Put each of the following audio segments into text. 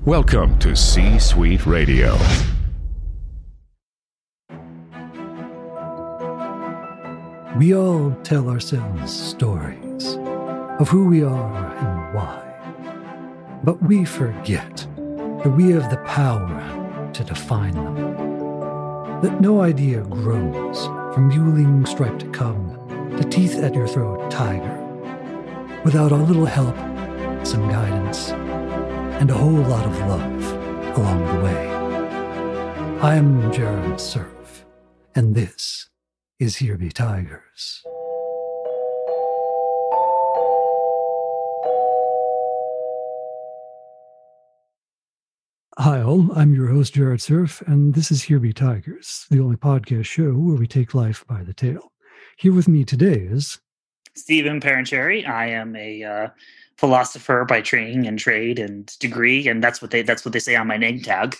Welcome to C Suite Radio. We all tell ourselves stories of who we are and why. But we forget that we have the power to define them. That no idea grows from mewling striped cub to teeth at your throat tiger without a little help, some guidance, and a whole lot of love along the way. I'm Jared Surf, and this is Here Be Tigers. Hi, all. I'm your host, Jared Surf, and this is Here Be Tigers, the only podcast show where we take life by the tail. Here with me today is Stephen Parencherry. I am a uh, philosopher by training and trade and degree, and that's what they that's what they say on my name tag.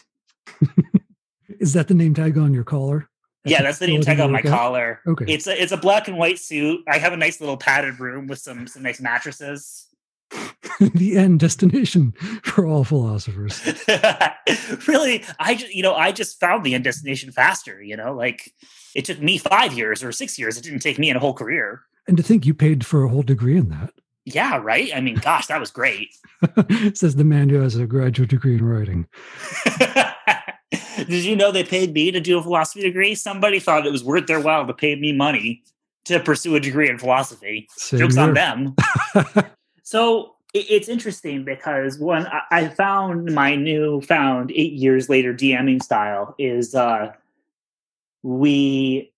is that the name tag on your collar? That's yeah, that's the name tag on my at? collar. Okay. It's a it's a black and white suit. I have a nice little padded room with some some nice mattresses. the end destination for all philosophers. really, I just you know I just found the end destination faster. You know, like it took me five years or six years. It didn't take me in a whole career. And to think you paid for a whole degree in that. Yeah, right. I mean, gosh, that was great. Says the man who has a graduate degree in writing. Did you know they paid me to do a philosophy degree? Somebody thought it was worth their while to pay me money to pursue a degree in philosophy. Same Jokes here. on them. so it's interesting because one, I- found my new found eight years later DMing style is uh we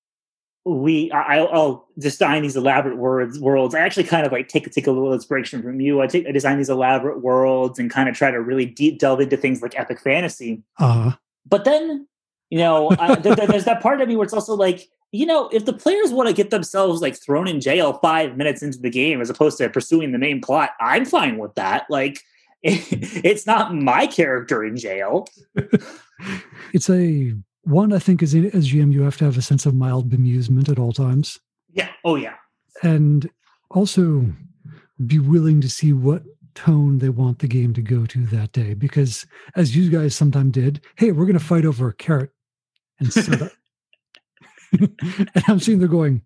we I, I'll- I'll design these elaborate words worlds. I actually kind of like take take a little inspiration from you. I take I design these elaborate worlds and kind of try to really deep delve into things like epic fantasy. Uh, But then, you know, I, there, there- there's that part of me where it's also like, you know, if the players want to get themselves like thrown in jail five minutes into the game as opposed to pursuing the main plot, I'm fine with that. Like, it's not my character in jail. it's a one, I think, as, as GM, you have to have a sense of mild bemusement at all times. Yeah. Oh, yeah. And also be willing to see what tone they want the game to go to that day. Because as you guys sometimes did, hey, we're going to fight over a carrot and soda. and I'm sitting there going,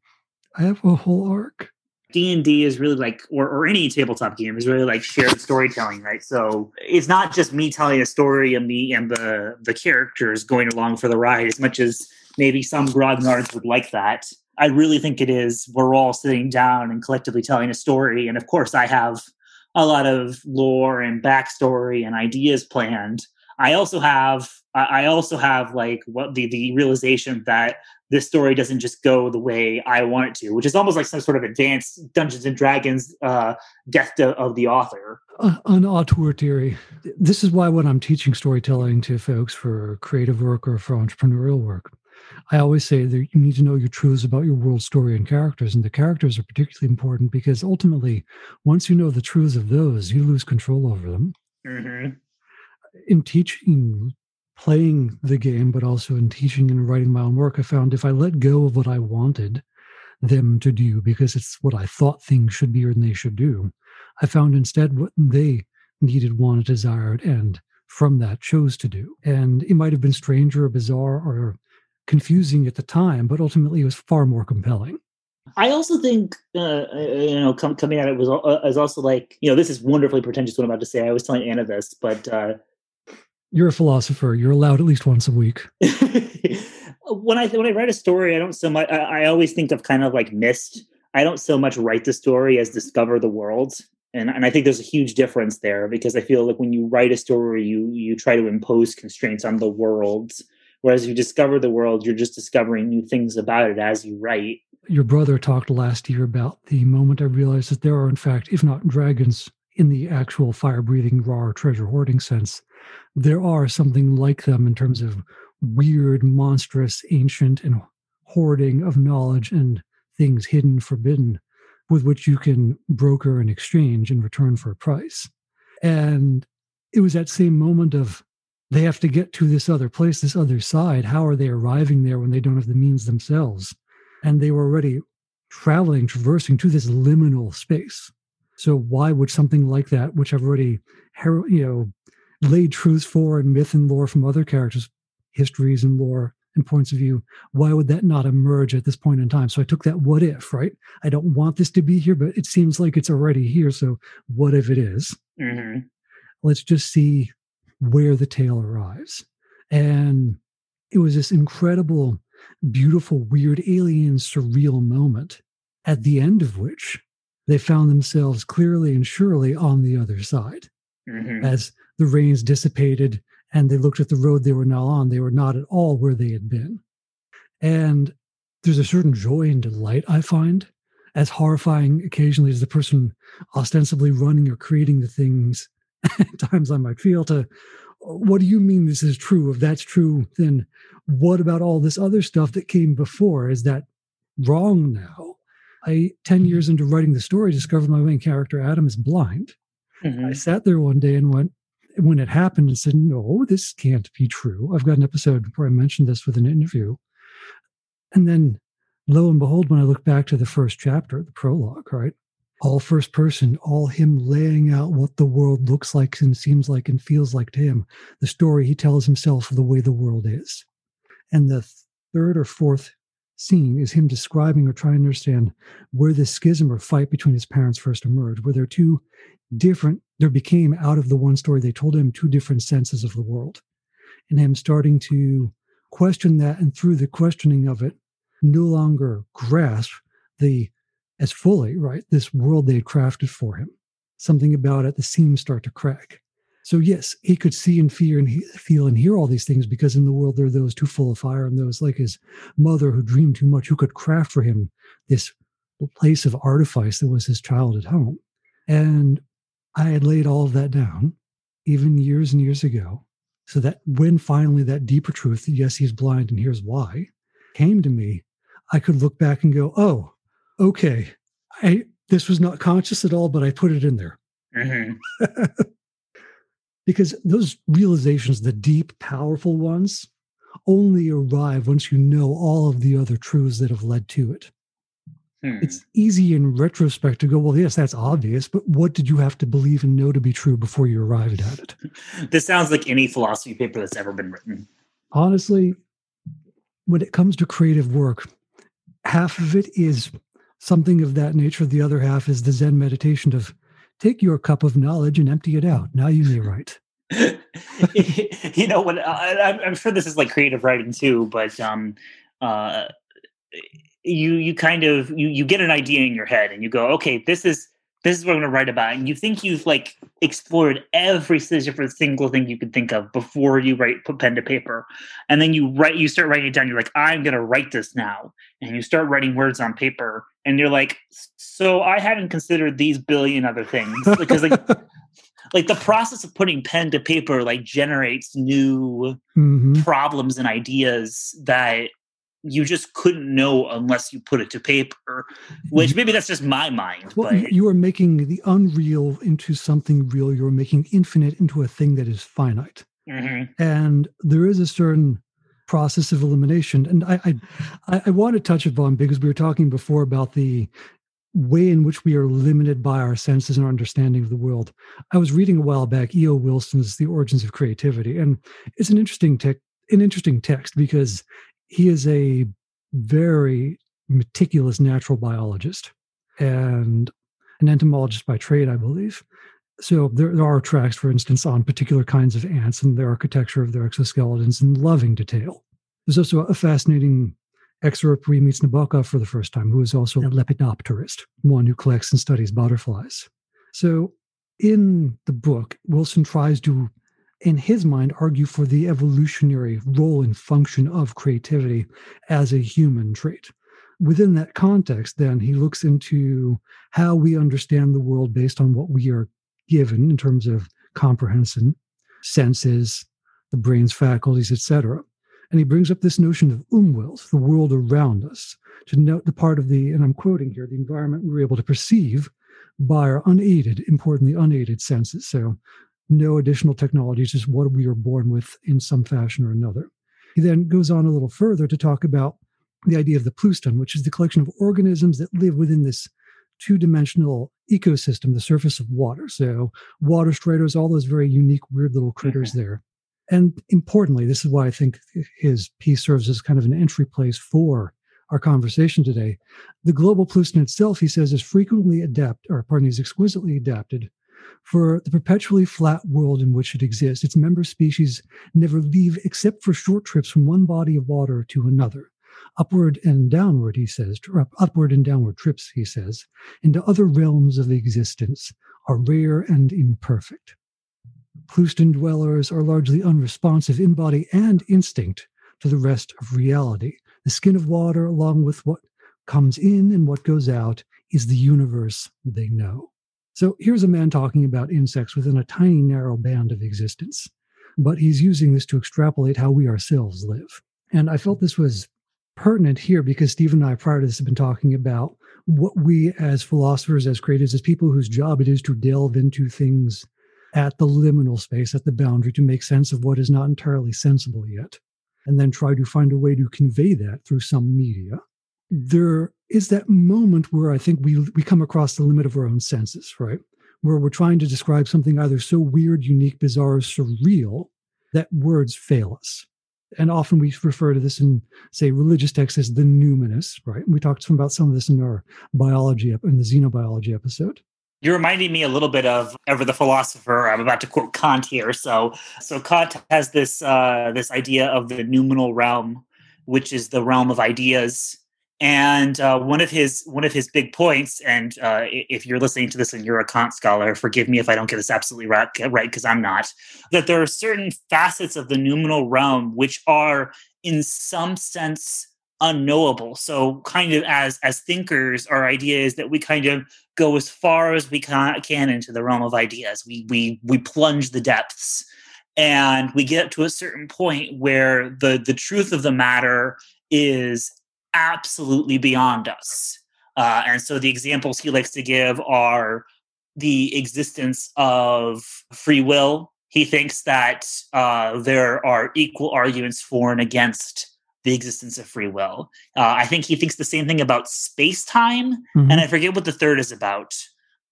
I have a whole arc. D and D is really like, or, or any tabletop game is really like shared storytelling, right? So it's not just me telling a story and me and the the characters going along for the ride, as much as maybe some grognards would like that. I really think it is we're all sitting down and collectively telling a story, and of course, I have a lot of lore and backstory and ideas planned. I also have I also have like what the the realization that this story doesn't just go the way I want it to, which is almost like some sort of advanced Dungeons and Dragons uh, death to, of the author. Uh, an auteur theory. This is why when I'm teaching storytelling to folks for creative work or for entrepreneurial work, I always say that you need to know your truths about your world story and characters. And the characters are particularly important because ultimately, once you know the truths of those, you lose control over them. Mm-hmm. In teaching, playing the game, but also in teaching and writing my own work, I found if I let go of what I wanted them to do because it's what I thought things should be or they should do, I found instead what they needed, wanted, desired, and from that chose to do. And it might have been strange or bizarre or confusing at the time, but ultimately it was far more compelling. I also think, uh, uh you know, com- coming at it was uh, is also like, you know, this is wonderfully pretentious what I'm about to say. I was telling Anna this, but uh, you're a philosopher. You're allowed at least once a week. when I when I write a story, I don't so much. I, I, always think of kind of like Myst. I don't so much write the story as discover the world, and and I think there's a huge difference there because I feel like when you write a story, you you try to impose constraints on the world, whereas you discover the world, you're just discovering new things about it as you write. Your brother talked last year about the moment I realized that there are, in fact, if not dragons, in the actual fire breathing raw treasure hoarding sense, there are something like them in terms of weird, monstrous, ancient, and hoarding of knowledge and things hidden, forbidden, with which you can broker and exchange in return for a price. And it was that same moment of they have to get to this other place, this other side. How are they arriving there when they don't have the means themselves? And they were already traveling, traversing to this liminal space. So why would something like that, which I've already, you know, laid truths for and myth and lore from other characters, histories and lore and points of view, why would that not emerge at this point in time? So I took that what if, right? I don't want this to be here, but it seems like it's already here. So what if it is? Mm-hmm. Let's just see where the tale arrives. And it was this incredible, beautiful, weird, alien, surreal moment at the end of which they found themselves clearly and surely on the other side. Mm-hmm. As the rains dissipated and they looked at the road they were now on, they were not at all where they had been. And there's a certain joy and delight I find, as horrifying occasionally as the person ostensibly running or creating the things at times I might feel to what do you mean this is true? If that's true, then what about all this other stuff that came before? Is that wrong now? I, 10 years into writing the story, discovered my main character, Adam, is blind. Mm-hmm. I sat there one day and went, when it happened and said, no, this can't be true. I've got an episode where I mentioned this with an interview. And then lo and behold, when I look back to the first chapter, the prologue, right? All first person, all him laying out what the world looks like and seems like and feels like to him, the story he tells himself of the way the world is. And the third or fourth scene is him describing or trying to understand where this schism or fight between his parents first emerged, where there are two different, there became out of the one story they told him two different senses of the world. And him starting to question that and through the questioning of it, no longer grasp the as fully, right, this world they had crafted for him. Something about it, the seams start to crack. So yes, he could see and fear and he, feel and hear all these things because in the world there are those too full of fire and those like his mother who dreamed too much, who could craft for him this place of artifice that was his childhood home. And I had laid all of that down, even years and years ago, so that when finally that deeper truth, yes, he's blind and here's why, came to me, I could look back and go, oh, okay, I this was not conscious at all, but I put it in there. Mm-hmm. because those realizations, the deep, powerful ones, only arrive once you know all of the other truths that have led to it. Hmm. It's easy in retrospect to go, well, yes, that's obvious, but what did you have to believe and know to be true before you arrived at it? this sounds like any philosophy paper that's ever been written. Honestly, when it comes to creative work, half of it is something of that nature. The other half is the Zen meditation of take your cup of knowledge and empty it out. Now you may write. you know, when I, I'm sure this is like creative writing too, but um, uh, you you kind of you you get an idea in your head and you go okay this is this is what i'm going to write about and you think you've like explored every single thing you could think of before you write put pen to paper. And then you write you start writing it down you're like i'm going to write this now. And you start writing words on paper and you're like so i hadn't considered these billion other things. Because like like the process of putting pen to paper like generates new mm-hmm. problems and ideas that you just couldn't know unless you put it to paper which maybe that's just my mind well, but you are making the unreal into something real. You're making infinite into a thing that is finite. Mm-hmm. and there is a certain process of elimination. And I, I i want to touch upon because we were talking before about the way in which we are limited by our senses and our understanding of the world. I was reading a while back eo wilson's the origins of creativity and it's an interesting tech an interesting text because he is a very meticulous natural biologist and an entomologist by trade, I believe. So there, there, are tracks, for instance, on particular kinds of ants and their architecture of their exoskeletons in loving detail. There's also a fascinating excerpt where he meets Nabokov for the first time, who is also a lepidopterist, one who collects and studies butterflies. So in the book, Wilson tries to, in his mind, argue for the evolutionary role and function of creativity as a human trait. Within that context, then, he looks into how we understand the world based on what we are given in terms of comprehension, senses, the brain's faculties, etc. And he brings up this notion of umwelt, the world around us, to note the part of the, and I'm quoting here, the environment we are able to perceive by our unaided, importantly, unaided senses. So no additional technologies, just what we are born with in some fashion or another. He then goes on a little further to talk about the idea of the pleuston, which is the collection of organisms that live within this two dimensional ecosystem, the surface of water. So, water striders, all those very unique, weird little critters mm-hmm. there. And importantly, this is why I think his piece serves as kind of an entry place for our conversation today. The global pleuston itself, he says, is frequently adapt, or pardon me, is exquisitely adapted for the perpetually flat world in which it exists. Its member species never leave except for short trips from one body of water to another upward and downward, he says, upward and downward trips, he says, into other realms of existence are rare and imperfect. Pleuston dwellers are largely unresponsive in body and instinct to the rest of reality. The skin of water, along with what comes in and what goes out, is the universe they know. So here's a man talking about insects within a tiny, narrow band of existence. But he's using this to extrapolate how we ourselves live. And I felt this was pertinent here because Steve and I, prior to this, have been talking about what we as philosophers, as creatives, as people whose job it is to delve into things at the liminal space, at the boundary, to make sense of what is not entirely sensible yet, and then try to find a way to convey that through some media. There is that moment where I think we we come across the limit of our own senses, right? Where we're trying to describe something either so weird, unique, bizarre, or surreal that words fail us. And often we refer to this in say religious texts as the numinous right? And we talked about some of this in our biology in the xenobiology episode. You're reminding me a little bit of ever the philosopher i'm about to quote kant here. So so kant has this uh this idea of the noumenal realm which is the realm of ideas and uh, one of his one of his big points, and uh, if you're listening to this and you're a Kant scholar, forgive me if I don't get this absolutely right, right because I'm not. That there are certain facets of the noumenal realm which are, in some sense, unknowable. So, kind of as as thinkers, our idea is that we kind of go as far as we can, can into the realm of ideas. We we we plunge the depths, and we get to a certain point where the the truth of the matter is absolutely beyond us. Uh, and so the examples he likes to give are the existence of free will. He thinks that uh, there are equal arguments for and against the existence of free will. Uh, I think he thinks the same thing about space time, mm-hmm. and I forget what the third is about.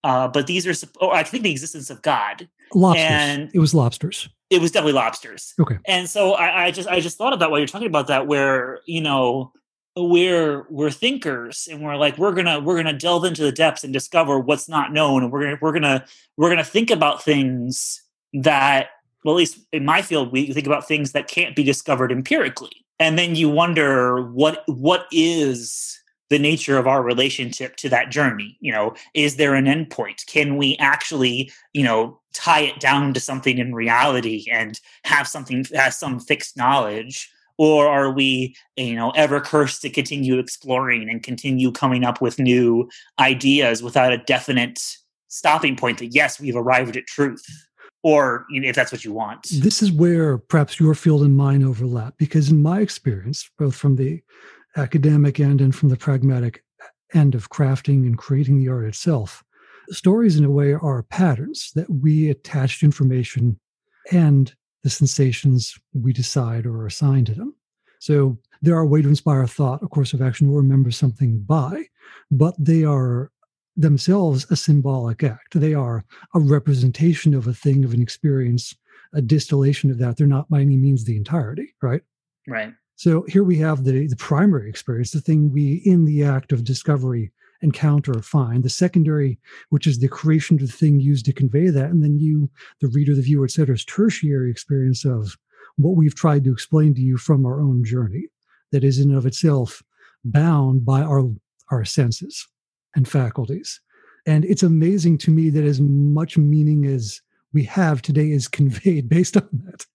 Uh, but these are, oh, I think the existence of God. Lobsters. And it was lobsters. It was definitely lobsters. Okay. And so I, I just, I just thought about while you're talking about that, where you know we're we're thinkers and we're like we're gonna we're gonna delve into the depths and discover what's not known. And we're gonna we're gonna we're gonna think about things that well at least in my field we think about things that can't be discovered empirically. And then you wonder what what is the nature of our relationship to that journey? You know is there an endpoint? Can we actually you know tie it down to something in reality and have something has some fixed knowledge or are we you know ever cursed to continue exploring and continue coming up with new ideas without a definite stopping point that yes we've arrived at truth or you know, if that's what you want? This is where perhaps your field and mine overlap because in my experience both from the academic end and from the pragmatic end of crafting and creating the art itself stories in a way are patterns that we attach to information and the sensations we decide or assign to them. So there are a way to inspire a thought, a course of action, or remember something by, but they are themselves a symbolic act. They are a representation of a thing, of an experience, a distillation of that. They're not by any means the entirety, right? Right. So here we have the, the primary experience, the thing we, in the act of discovery, encounter or find. The secondary, which is the creation of the thing used to convey that. And then you, the reader, the viewer, etc., tertiary experience of what we've tried to explain to you from our own journey that is in and of itself bound by our, our senses and faculties. And it's amazing to me that as much meaning as we have today is conveyed based on that.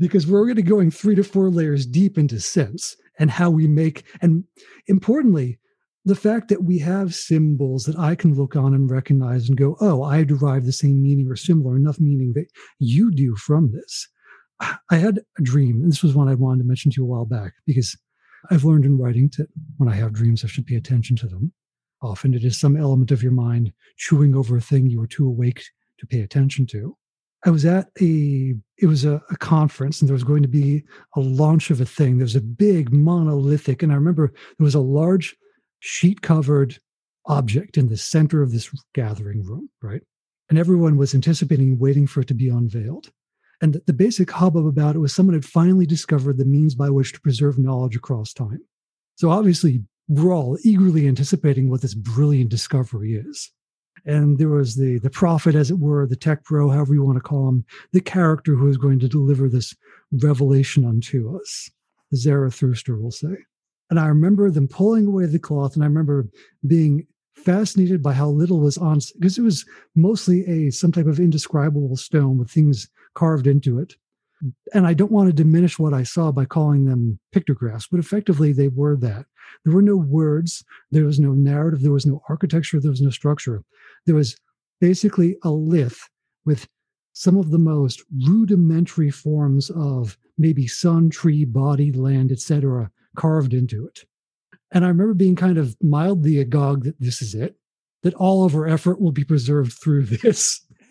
Because we're already going three to four layers deep into sense and how we make, and importantly, the fact that we have symbols that I can look on and recognize and go, oh, I derive the same meaning or similar enough meaning that you do from this. I had a dream, and this was one I wanted to mention to you a while back because I've learned in writing that when I have dreams, I should pay attention to them. Often it is some element of your mind chewing over a thing you were too awake to pay attention to. I was at a it was a, a, conference and there was going to be a launch of a thing. There was a big monolithic, and I remember there was a large sheet covered object in the center of this gathering room, right? And everyone was anticipating, waiting for it to be unveiled. And the basic hubbub about it was someone had finally discovered the means by which to preserve knowledge across time. So obviously, we're all eagerly anticipating what this brilliant discovery is. And there was the the prophet, as it were, the tech bro, however you want to call him, the character who is going to deliver this revelation unto us. Zarathustra will say. And I remember them pulling away the cloth, and I remember being fascinated by how little was on because it was mostly a some type of indescribable stone with things carved into it. And I don't want to diminish what I saw by calling them pictographs, but effectively they were that. There were no words, there was no narrative, there was no architecture, there was no structure. There was basically a lith with some of the most rudimentary forms of maybe sun, tree, body, land, etc carved into it. And I remember being kind of mildly agog that this is it, that all of our effort will be preserved through this.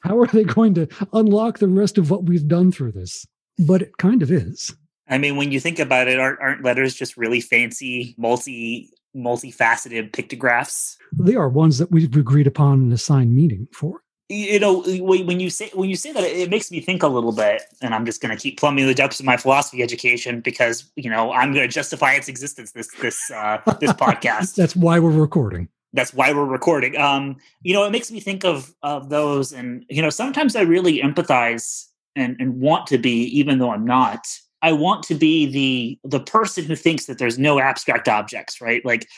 How are they going to unlock the rest of what we've done through this? But it kind of is. I mean, when you think about it, aren't, aren't letters just really fancy, multi multifaceted pictographs? They are ones that we've agreed upon and assigned meaning for you know when you say when you say that it makes me think a little bit and i'm just going to keep plumbing the depths of my philosophy education because you know i'm going to justify its existence this this uh this podcast. That's why we're recording. That's why we're recording. Um you know it makes me think of of those and you know sometimes i really empathize and and want to be even though i'm not. I want to be the the person who thinks that there's no abstract objects right? Like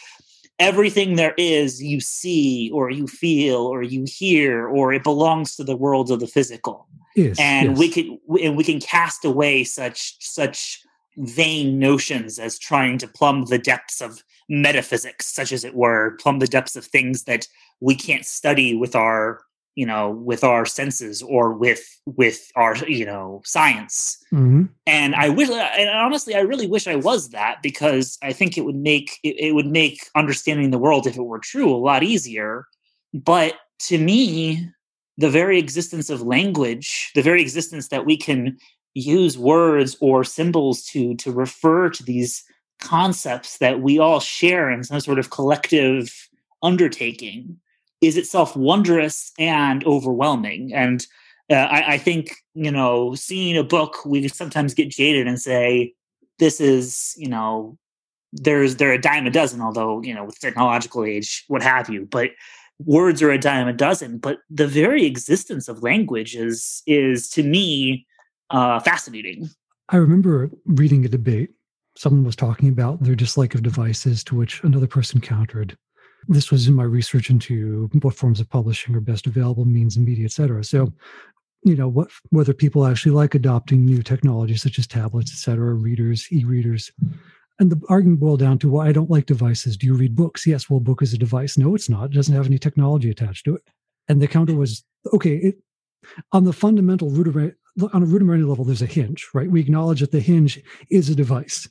everything there is you see or you feel or you hear or it belongs to the world of the physical yes, and yes. we can and we can cast away such such vain notions as trying to plumb the depths of metaphysics such as it were plumb the depths of things that we can't study with our you know with our senses or with with our you know science mm-hmm. and i wish and honestly i really wish i was that because i think it would make it, it would make understanding the world if it were true a lot easier but to me the very existence of language the very existence that we can use words or symbols to to refer to these concepts that we all share in some sort of collective undertaking is itself wondrous and overwhelming. And uh, I, I, think, you know, seeing a book, we sometimes get jaded and say, this is, you know, there's there are a dime a dozen, although, you know, with technological age, what have you. But words are a dime a dozen. But the very existence of language is is to me uh, fascinating. I remember reading a debate. Someone was talking about their dislike of devices, to which another person countered, this was in my research into what forms of publishing are best available, means and media, et cetera. So, you know, what whether people actually like adopting new technologies such as tablets, et cetera, readers, e-readers. And the argument boiled down to, well, I don't like devices. Do you read books? Yes. Well, book is a device. No, it's not. It doesn't have any technology attached to it. And the counter was, okay, it, on the fundamental rudimentary, on a rudimentary level, there's a hinge, right? We acknowledge that the hinge is a device.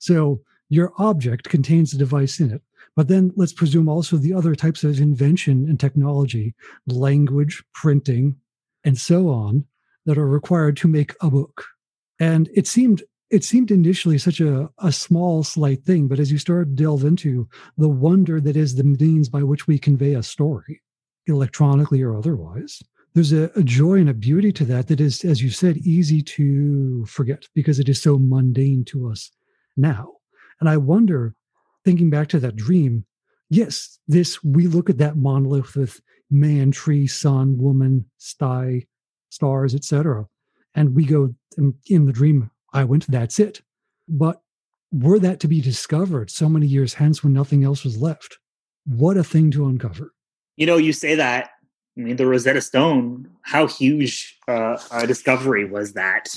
So your object contains a device in it. But then let's presume also the other types of invention and technology, language, printing, and so on, that are required to make a book. And it seemed it seemed initially such a, a small, slight thing, but as you start to delve into the wonder that is the means by which we convey a story, electronically or otherwise, there's a, a, joy and a beauty to that that is, as you said, easy to forget because it is so mundane to us now. And I wonder, thinking back to that dream, yes, this we look at that monolith with man, tree, sun, woman, sky, stars, etc., and we go in, in the dream. I went. That's it. But were that to be discovered so many years hence when nothing else was left, what a thing to uncover. You know, you say that I mean, the Rosetta Stone, how huge uh, a discovery was that?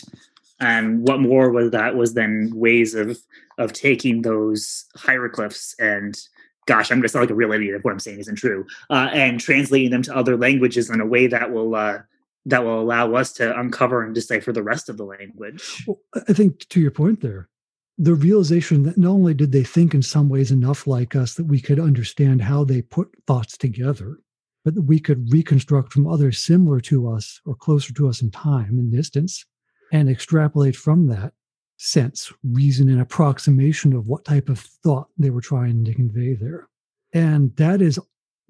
And what more was that was then ways of of taking those hieroglyphs and gosh, I'm going to sound like a real idiot if what I'm saying isn't true, uh, and translating them to other languages in a way that will uh, that will allow us to uncover and decipher the rest of the language. Well, I think to your point there, the realization that not only did they think in some ways enough like us that we could understand how they put thoughts together, but that we could reconstruct from others similar to us or closer to us in time and distance and extrapolate from that sense, reason, and approximation of what type of thought they were trying to convey there. And that is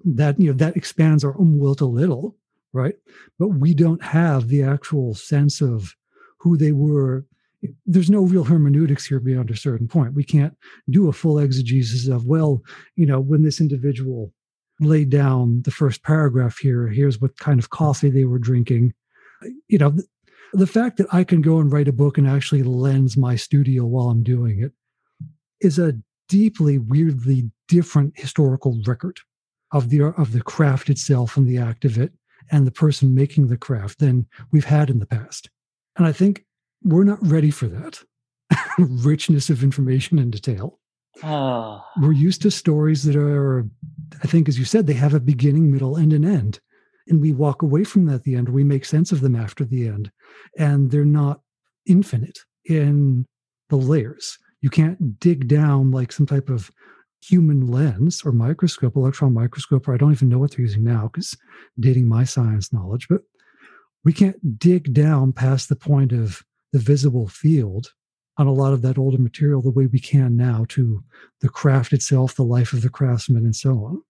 that, you know, that expands our own will a little, right? But we don't have the actual sense of who they were. There's no real hermeneutics here beyond a certain point. We can't do a full exegesis of, well, you know, when this individual laid down the first paragraph here. Here's what kind of coffee they were drinking. You know, the, fact that I can go and write a book and actually lens my studio while I'm doing it is a deeply, weirdly different historical record of the of the craft itself and the act of it and the person making the craft than we've had in the past. And I think we're not ready for that richness of information and detail. Oh. We're used to stories that are, I think, as you said, they have a beginning, middle, and an end. And we walk away from that at the end. We make sense of them after the end. And they're not infinite in the layers. You can't dig down like some type of human lens or microscope, electron microscope, or I don't even know what they're using now because dating my science knowledge, but we can't dig down past the point of the visible field on a lot of that older material the way we can now to the craft itself, the life of the craftsman, and so on.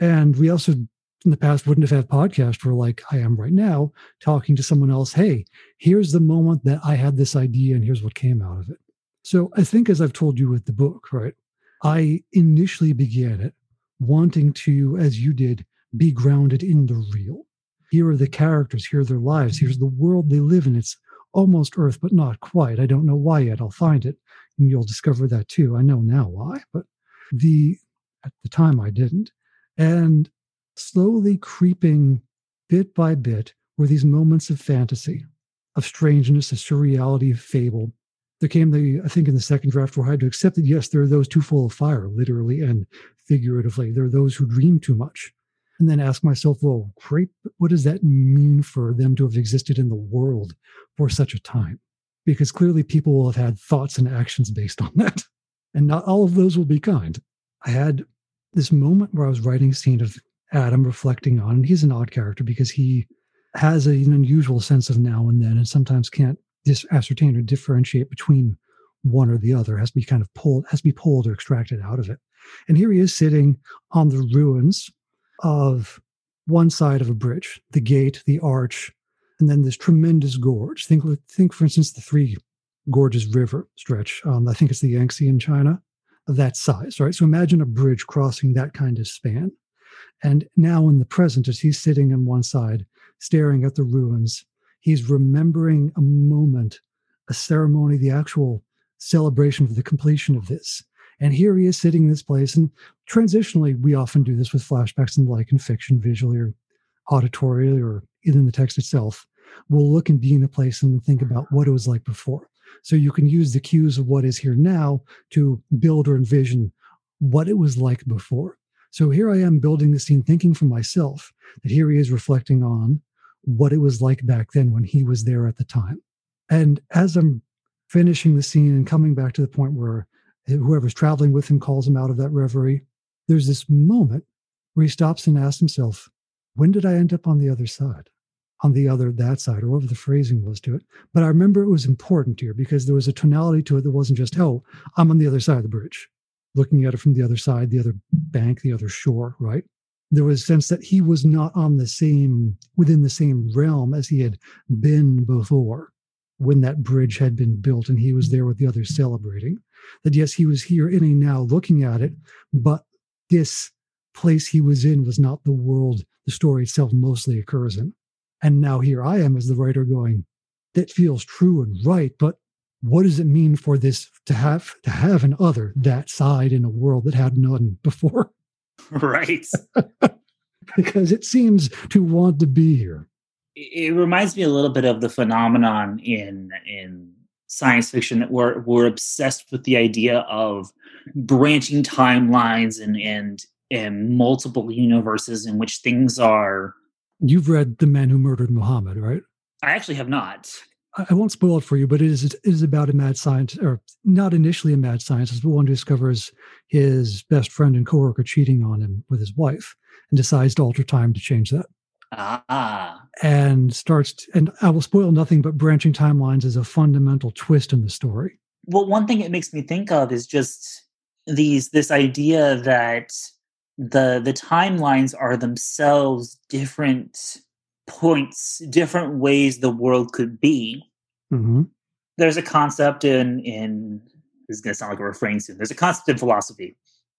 And we also in the past wouldn't have had podcast where like I am right now talking to someone else, hey, here's the moment that I had this idea and here's what came out of it. So I think as I've told you with the book, right, I initially began it wanting to, as you did, be grounded in the real. Here are the characters, here are their lives, here's the world they live in. It's almost Earth, but not quite. I don't know why yet. I'll find it, and you'll discover that too. I know now why, but the at the time I didn't. And slowly creeping bit by bit were these moments of fantasy, of strangeness, of surreality, of fable. There came the, I think in the second draft where I had to accept that yes, there are those too full of fire, literally and figuratively. There are those who dream too much and then ask myself, well, great, what does that mean for them to have existed in the world for such a time? Because clearly people will have had thoughts and actions based on that. And not all of those will be kind. I had this moment where I was writing a scene of Adam reflecting on, and he's an odd character because he has an unusual sense of now and then, and sometimes can't dis- ascertain or differentiate between one or the other. Has to be kind of pulled, has to be pulled or extracted out of it. And here he is sitting on the ruins of one side of a bridge, the gate, the arch, and then this tremendous gorge. Think, think for instance, the Three Gorges River stretch. Um, I think it's the Yangtze in China, of that size, right? So imagine a bridge crossing that kind of span. And now in the present, as he's sitting on one side, staring at the ruins, he's remembering a moment, a ceremony, the actual celebration of the completion of this. And here he is sitting in this place. And transitionally, we often do this with flashbacks and the like in fiction, visually or auditorily or in the text itself. We'll look and be in a place and think about what it was like before. So you can use the cues of what is here now to build or envision what it was like before. So here I am building the scene, thinking for myself that here he is reflecting on what it was like back then when he was there at the time. And as I'm finishing the scene and coming back to the point where whoever's traveling with him calls him out of that reverie. There's this moment where he stops and asks himself, when did I end up on the other side? On the other, that side, or whatever the phrasing was to it. But I remember it was important here because there was a tonality to it that wasn't just, oh, I'm on the other side of the bridge, looking at it from the other side, the other bank, the other shore, right? there was a sense that he was not on the same within the same realm as he had been before when that bridge had been built and he was there with the others celebrating that yes he was here in a now looking at it but this place he was in was not the world the story itself mostly occurs in and now here i am as the writer going that feels true and right but what does it mean for this to have to have an other that side in a world that had none before? Right. Because it seems to want to be here. It reminds me a little bit of the phenomenon in in science fiction that we're we're obsessed with the idea of branching timelines and and and multiple universes in which things are you've read the man who murdered muhammad right? I actually have not I won't spoil it for you, but it is it is about a mad scientist, or not initially a mad scientist, but one who discovers his best friend and coworker cheating on him with his wife, and decides to alter time to change that. Ah. And starts, to, and I will spoil nothing, but branching timelines is a fundamental twist in the story. Well, one thing it makes me think of is just these this idea that the the timelines are themselves different points, different ways the world could be. Mm-hmm. There's a concept in in this is going to sound like a refrain soon. There's a concept in philosophy.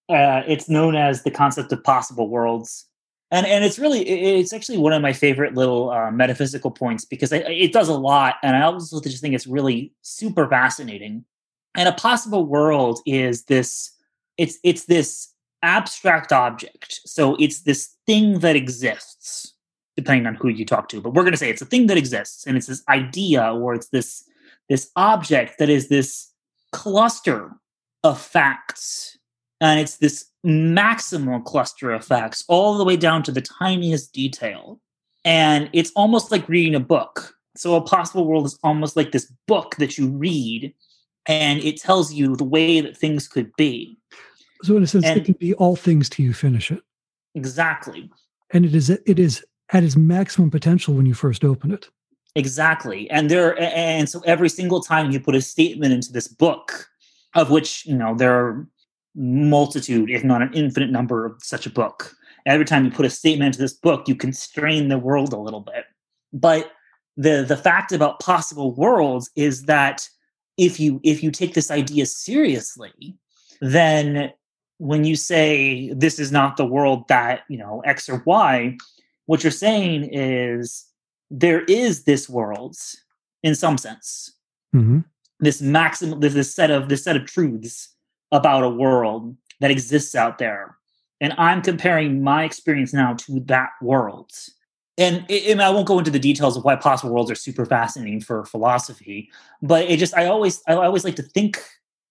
Uh, it's known as the concept of possible worlds, and and it's really it's actually one of my favorite little uh, metaphysical points because I, it does a lot, and I also just think it's really super fascinating. And a possible world is this it's it's this abstract object. So it's this thing that exists depending on who you talk to but we're going to say it's a thing that exists and it's this idea or it's this this object that is this cluster of facts and it's this maximal cluster of facts all the way down to the tiniest detail. And it's almost like reading a book. So a possible world is almost like this book that you read and it tells you the way that things could be. So in a sense and, it can be all things till you finish it. Exactly. And it is it is at its maximum potential when you first open it. Exactly. And there and so every single time you put a statement into this book, of which, you know, there are multitude, if not an infinite number of such a book. Every time you put a statement into this book, you constrain the world a little bit. But the the fact about possible worlds is that if you if you take this idea seriously, then when you say this is not the world that, you know, X or Y, what you're saying is there is this world in some sense. Mm-hmm. this maximum this, this set of this set of truths about a world that exists out there. And i'm comparing my experience now to that world. And, and i won't go into the details of why possible worlds are super fascinating for philosophy but it just i always i always like to think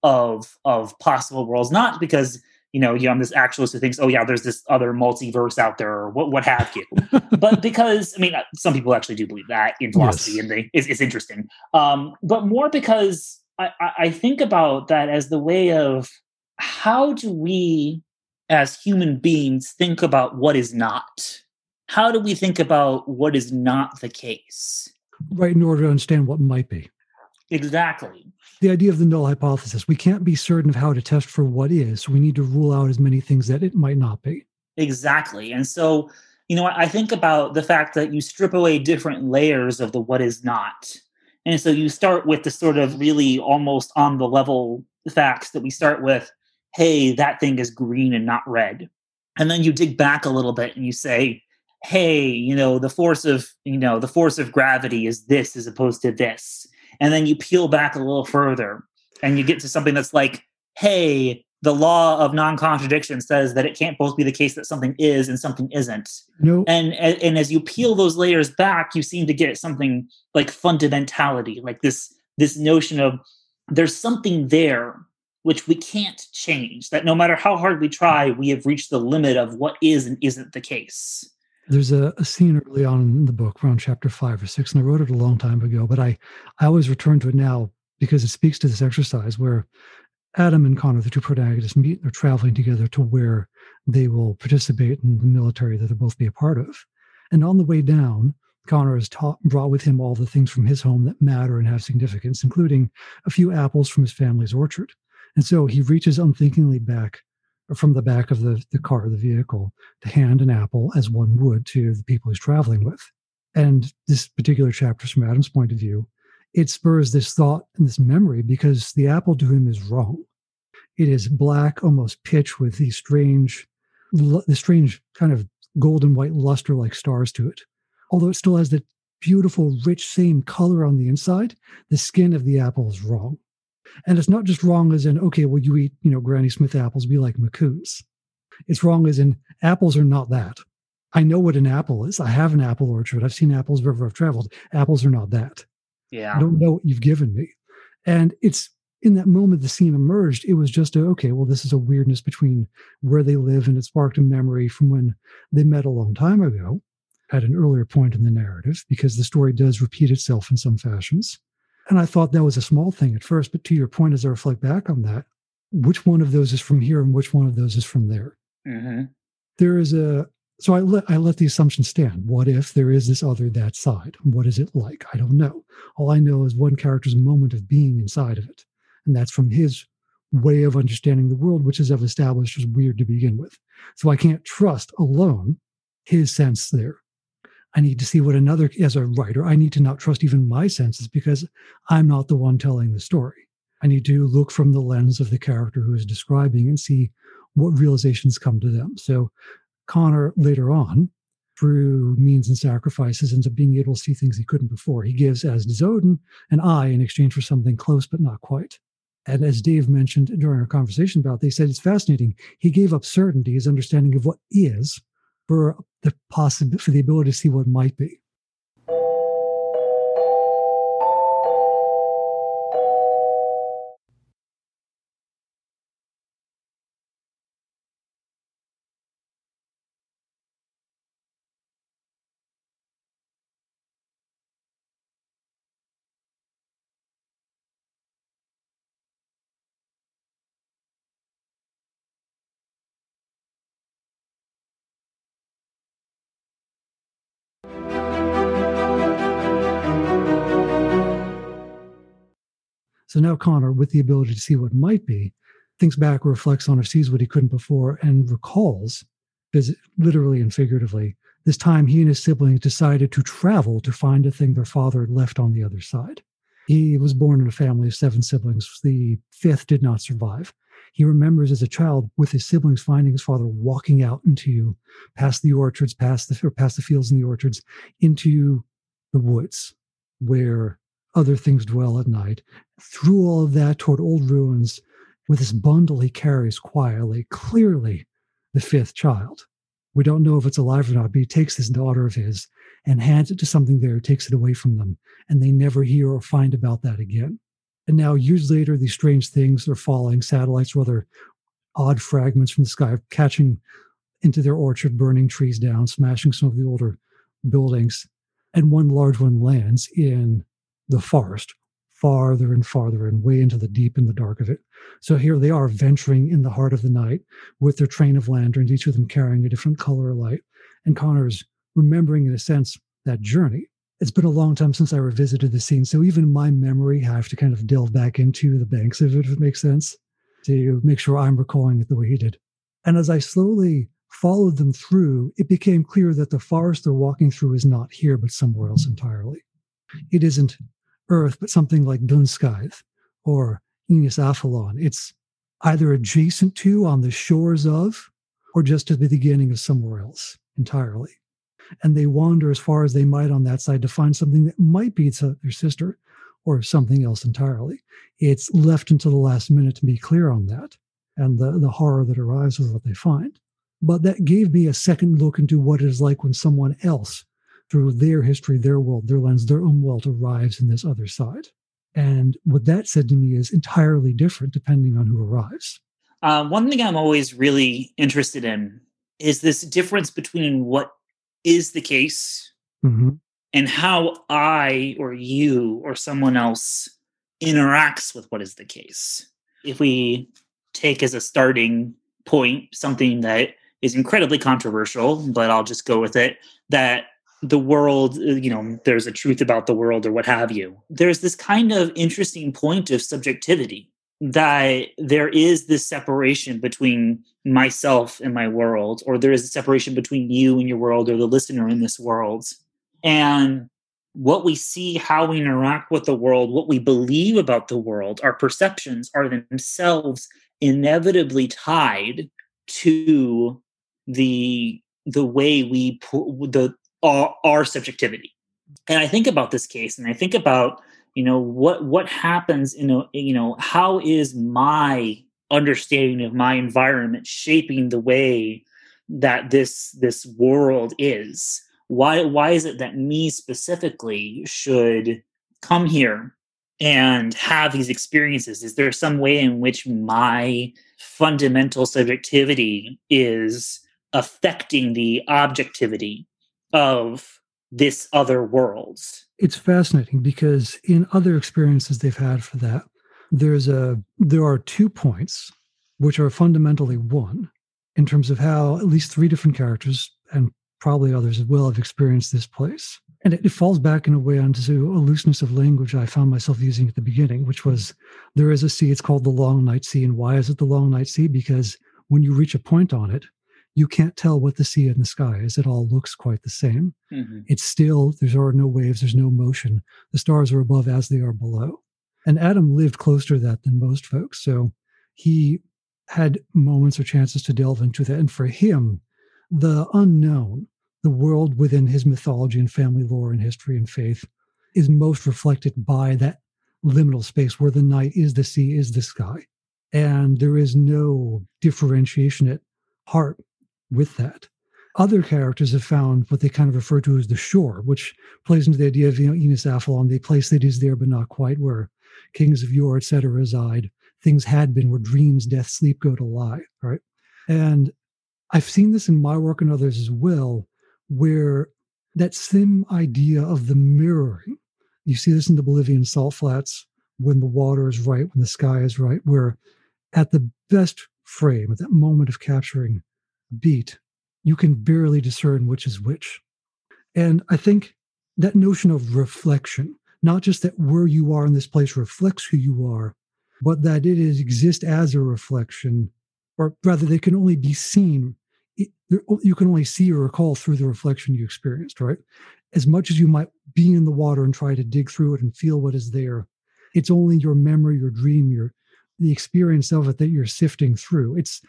of of possible worlds not because you know, you know, I'm this actualist who thinks, oh yeah, there's this other multiverse out there, or what, what have you. but because I mean, uh, some people actually do believe that in philosophy, yes. and they it's, it's interesting. Um, but more because I, I think about that as the way of how do we, as human beings, think about what is not. How do we think about what is not the case? Right, in order to understand what might be. Exactly the idea of the null hypothesis. We can't be certain of how to test for what is. So we need to rule out as many things that it might not be. Exactly. And so, you know, I think about the fact that you strip away different layers of the what is not. And so you start with the sort of really almost on the level facts that we start with hey, that thing is green and not red. And then you dig back a little bit and you say, hey, you know, the force of, you know, the force of gravity is this as opposed to this and then you peel back a little further and you get to something that's like hey the law of non-contradiction says that it can't both be the case that something is and something isn't. No and, and and as you peel those layers back you seem to get something like fundamentality like this this notion of there's something there which we can't change that no matter how hard we try we have reached the limit of what is and isn't the case there's a, a, scene early on in the book around chapter five or six and i wrote it a long time ago but i i always return to it now because it speaks to this exercise where adam and connor the two protagonists meet they're traveling together to where they will participate in the military that they'll both be a part of. And on the way down connor has taught, brought with him all the things from his home that matter and have significance including a few apples from his family's orchard. And so he reaches unthinkingly back from the back of the, the car, the vehicle, to hand an apple as one would to the people he's traveling with. And this particular chapter, from Adam's point of view, it spurs this thought and this memory because the apple to him is wrong. It is black, almost pitch with these strange, the strange kind of golden white luster like stars to it. Although it still has the beautiful, rich, same color on the inside, the skin of the apple is wrong. And it's not just wrong as in, okay, well, you eat, you know, Granny Smith apples, we like Macoos. It's wrong as in apples are not that. I know what an apple is. I have an apple orchard. I've seen apples wherever I've traveled. Apples are not that. Yeah. I don't know what you've given me. And it's in that moment the scene emerged, it was just a, okay, well, this is a weirdness between where they live, and it sparked a memory from when they met a long time ago at an earlier point in the narrative, because the story does repeat itself in some fashions. And I thought that was a small thing at first, but to your point, as I reflect back on that, which one of those is from here and which one of those is from there? Mm-hmm. There is a so I let I let the assumption stand. What if there is this other that side? What is it like? I don't know. All I know is one character's moment of being inside of it, and that's from his way of understanding the world, which, as I've established, is weird to begin with. So I can't trust alone his sense there. I need to see what another, as a writer, I need to not trust even my senses because I'm not the one telling the story. I need to look from the lens of the character who is describing and see what realizations come to them. So Connor later on, through means and sacrifices, ends up being able to see things he couldn't before. He gives, as does Odin, an eye in exchange for something close but not quite. And as Dave mentioned during our conversation about, it, they said it's fascinating. He gave up certainty, his understanding of what is, for the possible for the ability to see what might be. So now Connor, with the ability to see what might be, thinks back, reflects on, or sees what he couldn't before, and recalls, literally and figuratively, this time he and his siblings decided to travel to find a thing their father had left on the other side. He was born in a family of seven siblings. The fifth did not survive. He remembers as a child with his siblings finding his father walking out into past the orchards, past the past the fields and the orchards, into the woods where other things dwell at night. Through all of that, toward old ruins, with this bundle he carries quietly, clearly the fifth child. We don't know if it's alive or not, but he takes this daughter of his and hands it to something there, takes it away from them, and they never hear or find about that again. And now, years later, these strange things are falling, satellites or other odd fragments from the sky, catching into their orchard, burning trees down, smashing some of the older buildings. And one large one lands in the forest farther and farther and way into the deep and the dark of it. So here they are venturing in the heart of the night with their train of lanterns, each of them carrying a different color of light. And Connor's remembering, in a sense, that journey. It's been a long time since I revisited the scene. So even my memory, I have to kind of delve back into the banks of it, if it makes sense, to make sure I'm recalling it the way he did. And as I slowly followed them through, it became clear that the forest they're walking through is not here, but somewhere else entirely. It isn't Earth, but something like Dunskaith or Ynys Afallon. It's either adjacent to, on the shores of, or just at the beginning of somewhere else entirely. And they wander as far as they might on that side to find something that might be their sister or something else entirely. It's left until the last minute to be clear on that and the, the horror that arrives with what they find. But that gave me a second look into what it is like when someone else through their history, their world, their lens, their own world arrives in this other side. And what that said to me is entirely different depending on who arrives. Uh, one thing I'm always really interested in is this difference between what is the case mm-hmm. and how I or you or someone else interacts with what is the case. If we take as a starting point something that is incredibly controversial, but I'll just go with it that the world, uh, you know, there's a truth about the world or what have you. There's this kind of interesting point of subjectivity that there is this separation between myself and my world, or there is a separation between you and your world or the listener in this world. And what we see, how we interact with the world, what we believe about the world, our perceptions are themselves inevitably tied to the the way we the our, our subjectivity. And I think about this case, and I think about you know what what happens in a you know how is my understanding of my environment shaping the way that this this world is why why is it that me specifically should come here and have these experiences is there some way in which my fundamental subjectivity is affecting the objectivity of this other world it's fascinating because in other experiences they've had for that there's a there are two points which are fundamentally one in terms of how at least three different characters and probably others as well have experienced this place and it, it, falls back in a way onto a looseness of language I found myself using at the beginning, which was there is a sea, it's called the Long Night Sea. And why is it the Long Night Sea? Because when you reach a point on it, you can't tell what the sea and the sky is. It all looks quite the same. Mm-hmm. It's still, there are no waves, there's no motion. The stars are above as they are below. And Adam lived closer to that than most folks. So he had moments or chances to delve into that. And for him, the unknown, the world within his mythology and family lore and history and faith, is most reflected by that liminal space where the night is the sea, is the sky. And there is no differentiation at heart with that. Other characters have found what they kind of refer to as the shore, which plays into the idea of you know, Ynys Afallon, the place that is there but not quite, where kings of yore, etc., reside. Things had been where dreams, death, sleep go to lie, right? And I've seen this in my work and others as well, where that same idea of the mirroring, you see this in the Bolivian salt flats when the water is right, when the sky is right, where at the best frame, at that moment of capturing beat, you can barely discern which is which. And I think that notion of reflection, not just that where you are in this place reflects who you are, but that it is exist as a reflection, or rather, they can only be seen. You can only see or recall through the reflection you experienced, right? As much as you might be in the water and try to dig through it and feel what is there, it's only your memory, your dream, your the experience of it that you're sifting through. It's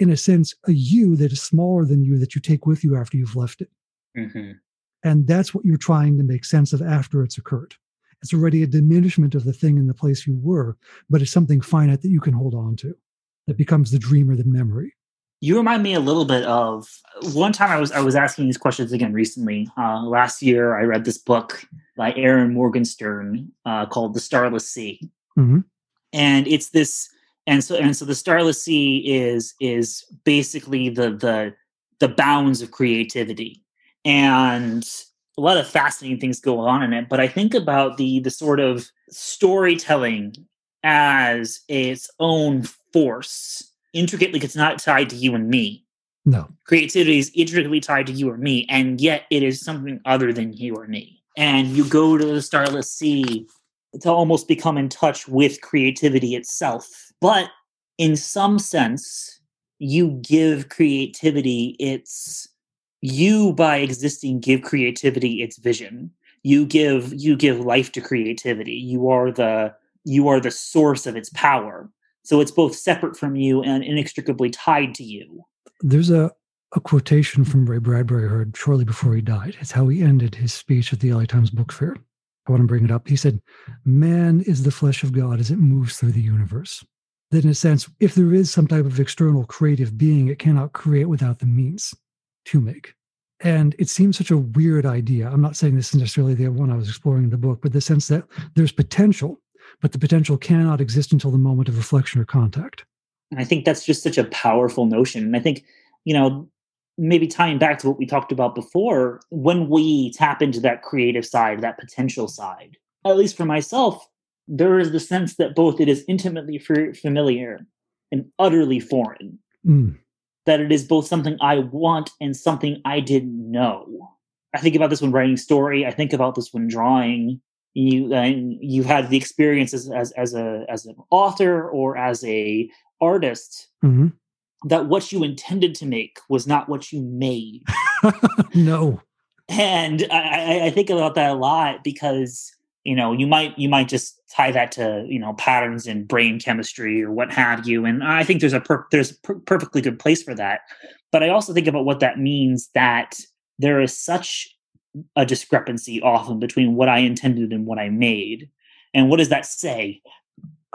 in a sense, a you that is smaller than you that you take with you after you've left it. Mm-hmm. And that's what you're trying to make sense of after it's occurred. It's already a diminishment of the thing in the place you were, but it's something finite that you can hold on to that becomes the dream or the memory. You remind me a little bit of one time I was I was asking these questions again recently. Uh, last year, I read this book by Erin Morgenstern uh, called "The Starless Sea," mm-hmm. and it's this and so and so the starless sea is is basically the the the bounds of creativity. And a lot of fascinating things go on in it but i think about the the sort of storytelling as its own force intricately it's not tied to you and me. No. Creativity is intricately tied to you or me and yet it is something other than you or me. And you go to the starless sea to almost become in touch with creativity itself but in some sense, you give creativity its you by existing give creativity its vision. You give you give life to creativity. You are the you are the source of its power. So it's both separate from you and inextricably tied to you. There's a, a quotation from Ray Bradbury heard shortly before he died. It's how he ended his speech at the LA Times Book Fair. I want to bring it up. He said, Man is the flesh of God as it moves through the universe that in a sense, if there is some type of external creative being, it cannot create without the means to make. And it seems such a weird idea. I'm not saying this is necessarily the one I was exploring in the book, but the sense that there's potential, but the potential cannot exist until the moment of reflection or contact. And I think that's just such a powerful notion. And I think, you know, maybe tying back to what we talked about before, when we tap into that creative side, that potential side, at least for myself, there is the sense that both it is intimately familiar and utterly foreign. Mm. That it is both something I want and something I didn't know. I think about this when writing story. I think about this when drawing. You and you've had the experience as, as, as a as an author or as a artist. Mm-hmm. that what you intended to make was not what you made. no. And I, I think about that a lot because you know you might you might just tie that to you know patterns in brain chemistry or what have you. And i think there's a per- there's a per- perfectly good place for that. But i also think about what that means that there is such a discrepancy often between what i intended and what i made. And what does that say?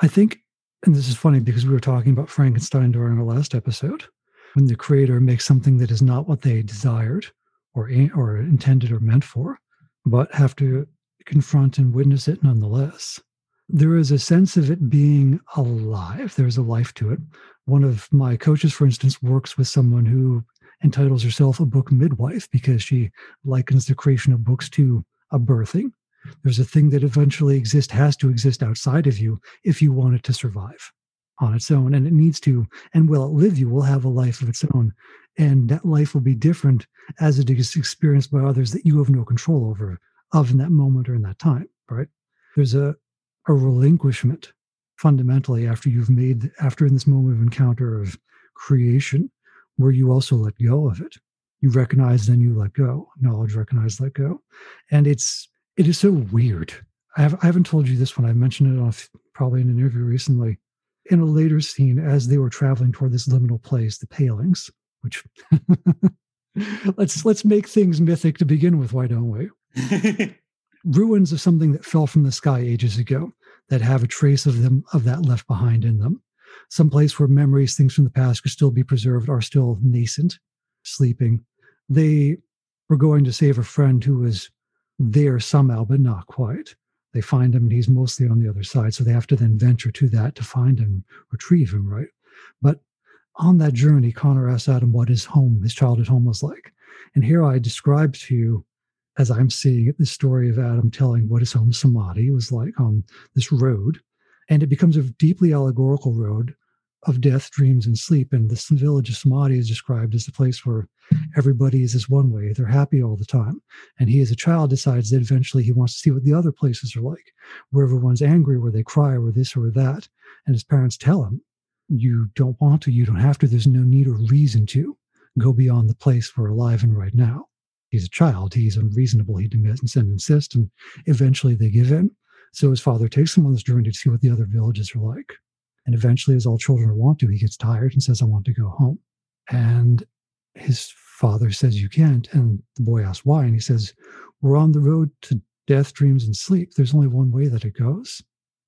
I think and this is funny because we were talking about frankenstein during our last episode when the creator makes something that is not what they desired or or intended or meant for but have to confront and witness it nonetheless. There is a sense of it being alive. There's a life to it. One of my coaches, for instance, works with someone who entitles herself a book midwife because she likens the creation of books to a birthing. There's a thing that eventually exists, has to exist outside of you if you want it to survive on its own. And it needs to, and will outlive you, will have a life of its own. And that life will be different as it is experienced by others that you have no control over of in that moment or in that time, right? There's a, a relinquishment fundamentally after you've made, after in this moment of encounter of creation, where you also let go of it. You recognize, then you let go. Knowledge, recognize, let go. And it's, it is so weird. I, have, I haven't told you this one. I've mentioned it on probably in an interview recently. In a later scene, as they were traveling toward this liminal place, the palings, which let's let's make things mythic to begin with, why don't we? ruins of something that fell from the sky ages ago that have a trace of them of that left behind in them. Some place where memories things from the past could still be preserved are still nascent sleeping. They were going to save a friend who was there somehow but not quite. They find him and he's mostly on the other side so they have to then venture to that to find him retrieve him right? But on that journey connor asks adam what his home his childhood home was like and here i describe to you as I'm seeing it, the story of Adam telling what his home samadhi was like on this road. And it becomes a deeply allegorical road of death, dreams, and sleep. And this village of samadhi is described as the place where everybody is this one way. They're happy all the time. And he, as a child, decides that eventually he wants to see what the other places are like, where everyone's angry, where they cry, where this or that. And his parents tell him, You don't want to, you don't have to, there's no need or reason to go beyond the place we're alive in right now he's a child. He's unreasonable. He demands and insists, and eventually they give in. So his father takes him on this journey to see what the other villages are like. And eventually, as all children want to, he gets tired and says, I want to go home. And his father says, You can't. And the boy asks why. And he says, We're on the road to death, dreams, and sleep. There's only one way that it goes.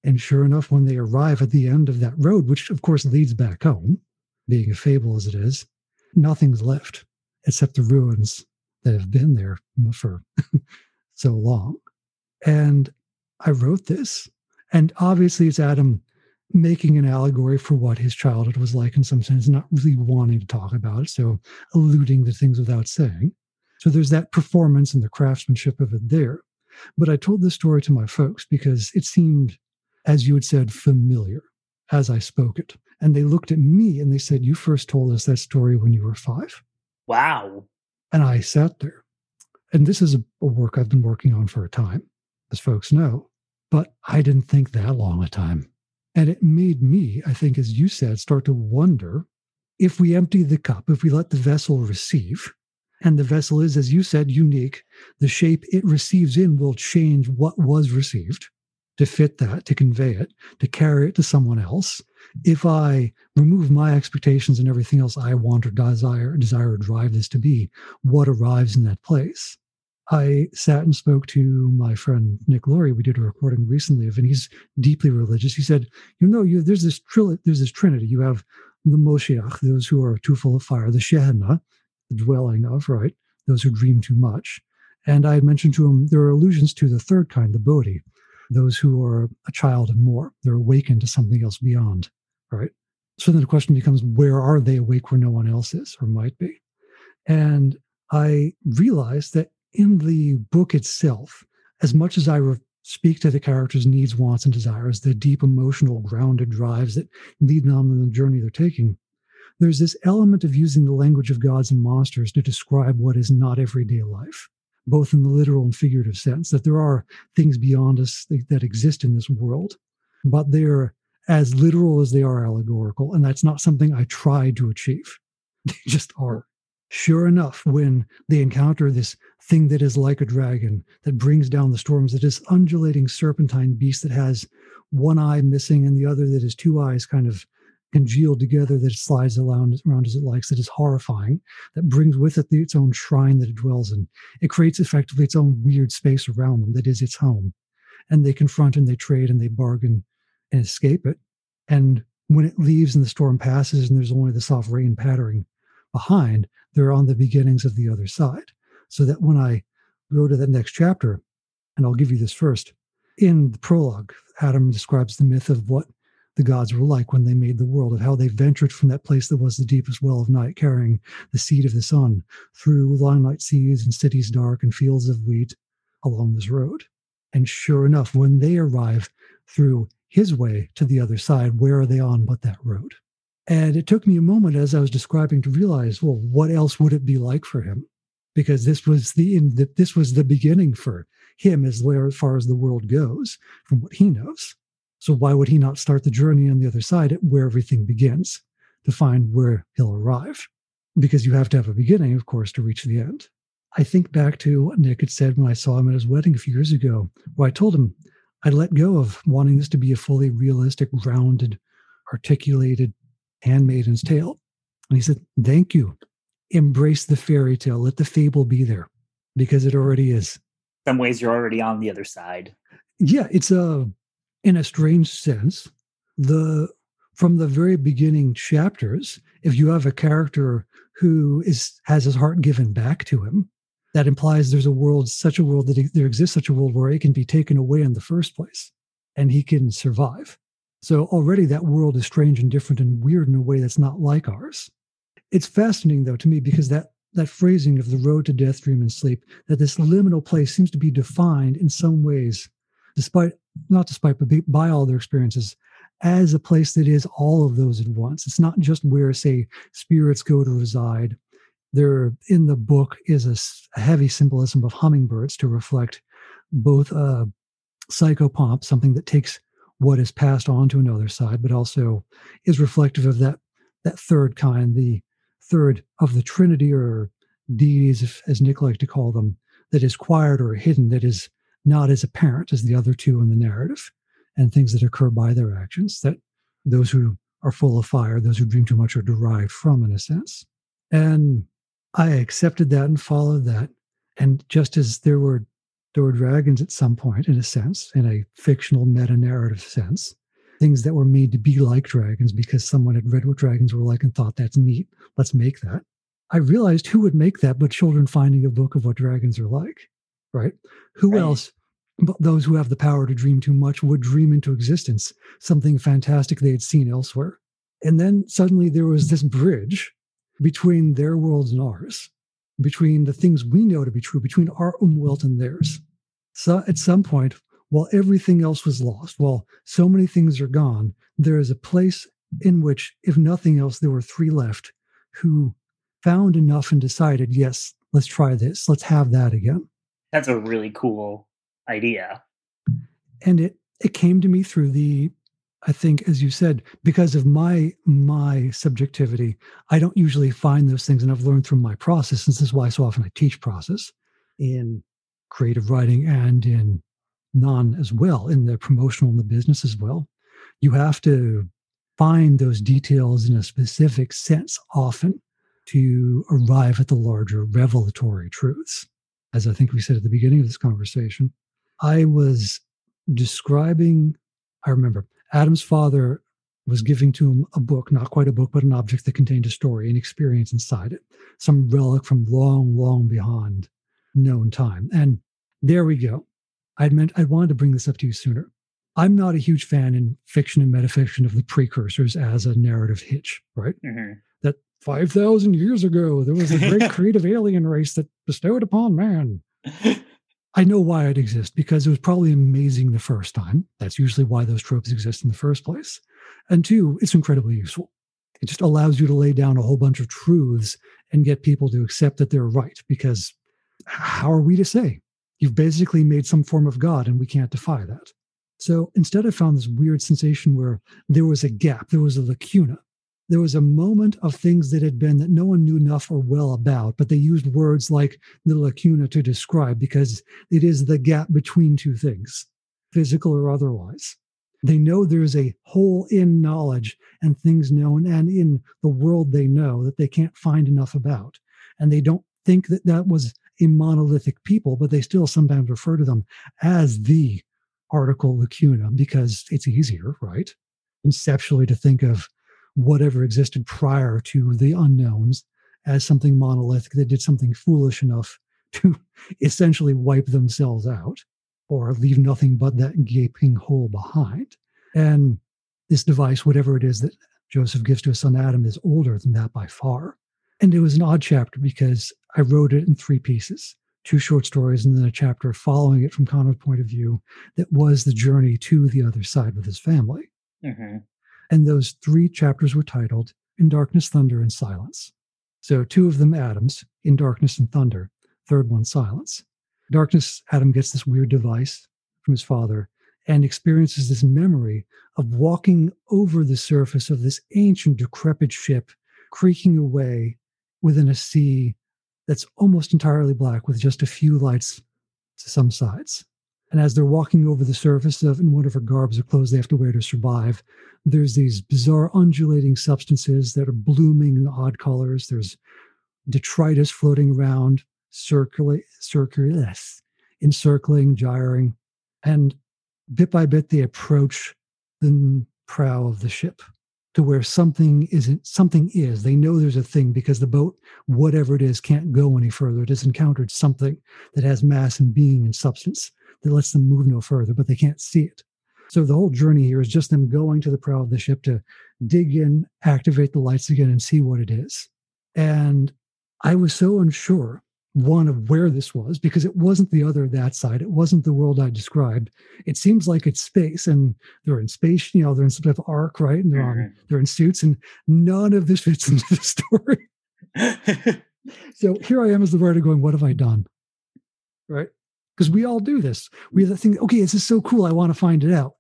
And sure enough, when they arrive at the end of that road, which of course leads back home, being a fable as it is, nothing's left except the ruins that have been there for so long. And I wrote this, and obviously it's Adam making an allegory for what his childhood was like in some sense, not really wanting to talk about it, so alluding to things without saying. So there's that performance and the craftsmanship of it there. But I told this story to my folks because it seemed, as you had said, familiar as I spoke it. And they looked at me and they said, You first told us that story when you were five. Wow. And I sat there. And this is a, a work I've been working on for a time, as folks know, but I didn't think that long a time. And it made me, I think, as you said, start to wonder if we empty the cup, if we let the vessel receive, and the vessel is, as you said, unique, the shape it receives in will change what was received to fit that, to convey it, to carry it to someone else. If I remove my expectations and everything else I want or desire, desire or drive this to be, what arrives in that place? I sat and spoke to my friend Nick Laurie. We did a recording recently of, and he's deeply religious. He said, "You know, you, there's this tril- there's this trinity. You have the Moshiach, those who are too full of fire, the Shekhinah, the dwelling of, right? Those who dream too much." And I had mentioned to him there are allusions to the third kind, the Bodhi, those who are a child and more. They're awakened to something else beyond, right? So then the question becomes, where are they awake where no one else is or might be? And I realized that in the book itself, as much as I re- speak to the characters' needs, wants, and desires, the deep emotional, grounded drives that lead them on the journey they're taking, there's this element of using the language of gods and monsters to describe what is not everyday life both in the literal and figurative sense, that there are things beyond us that, exist in this world, but they're as literal as they are allegorical. And that's not something I tried to achieve. They just are. Sure enough, when they encounter this thing that is like a dragon that brings down the storms, that is undulating serpentine beast that has one eye missing and the other that is two eyes kind of congealed together that it slides around, around as it likes, that is horrifying, that brings with it the, its own shrine that it dwells in. It creates effectively its own weird space around them that is its home. And they confront and they trade and they bargain and escape it. And when it leaves and the storm passes and there's only the soft rain pattering behind, they're on the beginnings of the other side. So that when I go to the next chapter, and I'll give you this first, in the prologue, Adam describes the myth of what the gods were like when they made the world, of how they ventured from that place that was the deepest well of night, carrying the seed of the sun through long night seas and cities dark and fields of wheat along this road. And sure enough, when they arrive through his way to the other side, where are they on but that road? And it took me a moment as I was describing to realize, well, what else would it be like for him? Because this was the, the this was the beginning for him as as far as the world goes from what he knows. So why would he not start the journey on the other side at where everything begins to find where he'll arrive? Because you have to have a beginning, of course, to reach the end. I think back to what Nick had said when I saw him at his wedding a few years ago, where I told him I'd let go of wanting this to be a fully realistic, grounded, articulated handmaiden's tale. And he said, Thank you. Embrace the fairy tale. Let the fable be there because it already is. Some ways you're already on the other side. Yeah, it's a in a strange sense, the from the very beginning chapters, if you have a character who is has his heart given back to him, that implies there's a world, such a world that there exists such a world where it can be taken away in the first place, and he can survive. So already that world is strange and different and weird in a way that's not like ours. It's fascinating though to me because that that phrasing of the road to death, dream, and sleep, that this liminal place seems to be defined in some ways, despite not despite but by all their experiences, as a place that is all of those at once. It's not just where, say, spirits go to reside. There in the book is a, heavy symbolism of hummingbirds to reflect both uh, a psychopomp, something that takes what is passed on to another side, but also is reflective of that that third kind, the third of the Trinity or deities, as Nick liked to call them, that is quiet or hidden, that is not as apparent as the other two in the narrative, and things that occur by their actions that those who are full of fire, those who dream too much, are derived from, in a sense. And I accepted that and followed that. And just as there were there were dragons at some point, in a sense, in a fictional meta narrative sense, things that were made to be like dragons because someone had read what dragons were like and thought that's neat. Let's make that. I realized who would make that but children finding a book of what dragons are like, right? Who right. else but those who have the power to dream too much would dream into existence something fantastic they had seen elsewhere. And then suddenly there was this bridge between their worlds and ours, between the things we know to be true, between our umwelt and theirs. So at some point, while everything else was lost, while so many things are gone, there is a place in which, if nothing else, there were three left who found enough and decided, yes, let's try this. Let's have that again. That's a really cool idea. And it it came to me through the I think, as you said, because of my my subjectivity, I don't usually find those things, and I've learned through my process. And this is why so often I teach process in creative writing and in non as well, in the promotional and the business as well. You have to find those details in a specific sense often to arrive at the larger revelatory truths. As I think we said at the beginning of this conversation, I was describing, I remember Adam's father was giving to him a book, not quite a book, but an object that contained a story, an experience inside it, some relic from long, long beyond known time. And there we go. I'd meant I wanted to bring this up to you sooner. I'm not a huge fan in fiction and metafiction of the precursors as a narrative hitch, right? Mm-hmm. That 5,000 years ago, there was a great creative alien race that bestowed upon man. I know why it exists because it was probably amazing the first time. That's usually why those tropes exist in the first place. And two, it's incredibly useful. It just allows you to lay down a whole bunch of truths and get people to accept that they're right because how are we to say? You've basically made some form of God and we can't defy that. So instead, I found this weird sensation where there was a gap, there was a lacuna. There was a moment of things that had been that no one knew enough or well about, but they used words like the lacuna to describe because it is the gap between two things, physical or otherwise. They know there's a hole in knowledge and things known and in the world they know that they can't find enough about. And they don't think that that was a monolithic people, but they still sometimes refer to them as the article lacuna because it's easier, right? Conceptually, to think of whatever existed prior to the unknowns as something monolithic that did something foolish enough to essentially wipe themselves out or leave nothing but that gaping hole behind. And this device, whatever it is that Joseph gives to his son Adam, is older than that by far. And it was an odd chapter because I wrote it in three pieces two short stories and then a chapter following it from Connor's point of view that was the journey to the other side with his family. Mm-hmm. And those three chapters were titled In Darkness, Thunder, and Silence. So two of them Adams, In Darkness and Thunder, third one Silence. Darkness, Adam gets this weird device from his father and experiences this memory of walking over the surface of this ancient, decrepit ship, creaking away within a sea that's almost entirely black with just a few lights to some sides. And as they're walking over the surface of in whatever garbs or clothes they have to wear to survive, there's these bizarre undulating substances that are blooming in odd colors. There's detritus floating around, circulate, circular, encircling, gyring. And bit by bit, they approach the prow of the ship to where something isn't something is they know there's a thing because the boat whatever it is can't go any further it has encountered something that has mass and being and substance that lets them move no further but they can't see it so the whole journey here is just them going to the prow of the ship to dig in activate the lights again and see what it is and i was so unsure one of where this was because it wasn't the other that side. It wasn't the world I described. It seems like it's space and they're in space, you know, they're in some type of ark, right? And they're on mm-hmm. they're in suits, and none of this fits into the story. so here I am as the writer going, what have I done? Right? Because we all do this. We have that thing, okay, this is so cool. I want to find it out.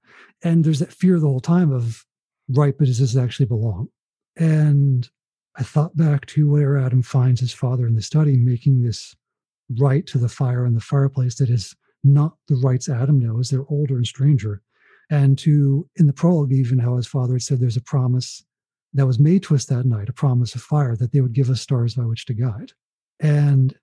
And there's that fear the whole time of, right, but does this actually belong? And I thought back to where Adam finds his father in the study making this right to the fire in the fireplace that is not the rites Adam knows. They're older and stranger. And to, in the prologue, even how his father had said there's a promise that was made to us that night, a promise of fire, that they would give us stars by which to guide. And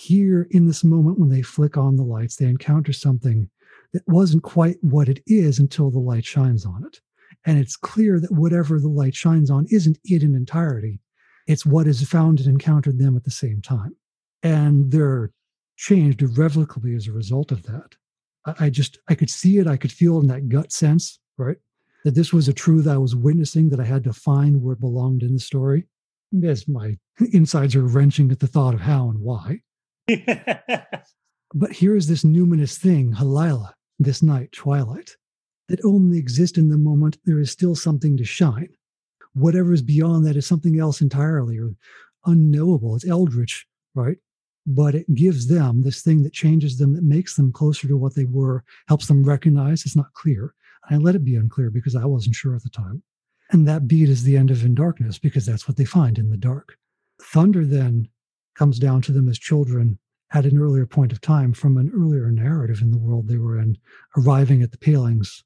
here in this moment, when they flick on the lights, they encounter something that wasn't quite what it is until the light shines on it. And it's clear that whatever the light shines on isn't it in entirety, it's what has found and encountered them at the same time. And they're changed irrevocably as a result of that. I, just, I could see it, I could feel in that gut sense, right? That this was a truth I was witnessing that I had to find where it belonged in the story. As my insides are wrenching at the thought of how and why. but here is this numinous thing, Halila, this night, twilight, that only exists in the moment there is still something to shine whatever is beyond that is something else entirely or unknowable. It's eldritch, right? But it gives them this thing that changes them, that makes them closer to what they were, helps them recognize it's not clear. I let it be unclear because I wasn't sure at the time. And that beat is the end of In Darkness because that's what they find in the dark. Thunder then comes down to them as children at an earlier point of time from an earlier narrative in the world they were in, arriving at the palings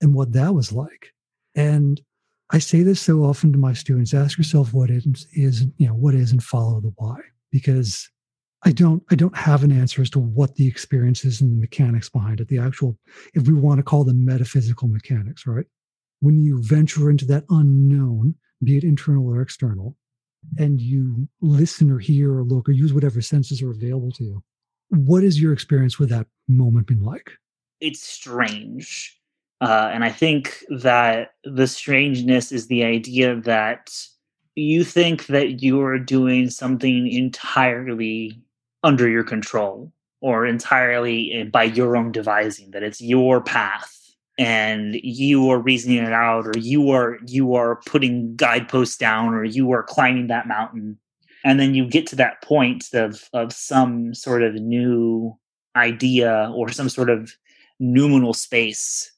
and what that was like. And I say this so often to my students ask yourself what is, you know, what is and follow the why. Because I don't I don't have an answer as to what the experience is and the mechanics behind it, the actual, if we want to call them metaphysical mechanics, right? When you venture into that unknown, be it internal or external, and you listen or hear or look or use whatever senses are available to you, what is your experience with that moment been like? It's strange uh, and I think that the strangeness is the idea that you think that you're doing something entirely under your control or entirely by your own devising, that it's your path and you are reasoning it out or you are you are putting guideposts down or you are climbing that mountain. And then you get to that point of of some sort of new idea or some sort of noumenal space.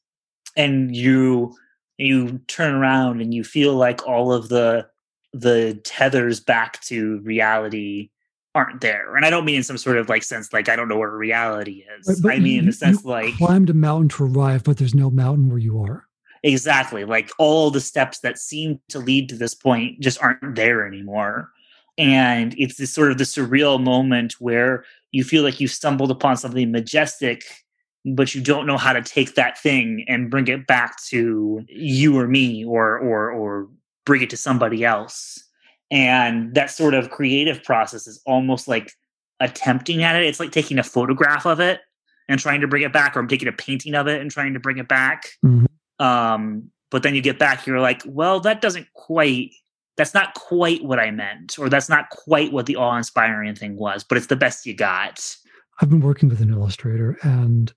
And you you turn around and you feel like all of the the tethers back to reality aren't there. And I don't mean in some sort of like sense like I don't know where reality is. But, I mean you, in the sense like climbed a mountain to arrive, but there's no mountain where you are. Exactly. Like all the steps that seem to lead to this point just aren't there anymore. And it's this sort of the surreal moment where you feel like you stumbled upon something majestic but you don't know how to take that thing and bring it back to you or me or or or bring it to somebody else and that sort of creative process is almost like attempting at it it's like taking a photograph of it and trying to bring it back or i'm taking a painting of it and trying to bring it back mm-hmm. um, but then you get back you're like well that doesn't quite that's not quite what i meant or that's not quite what the awe-inspiring thing was but it's the best you got i've been working with an illustrator and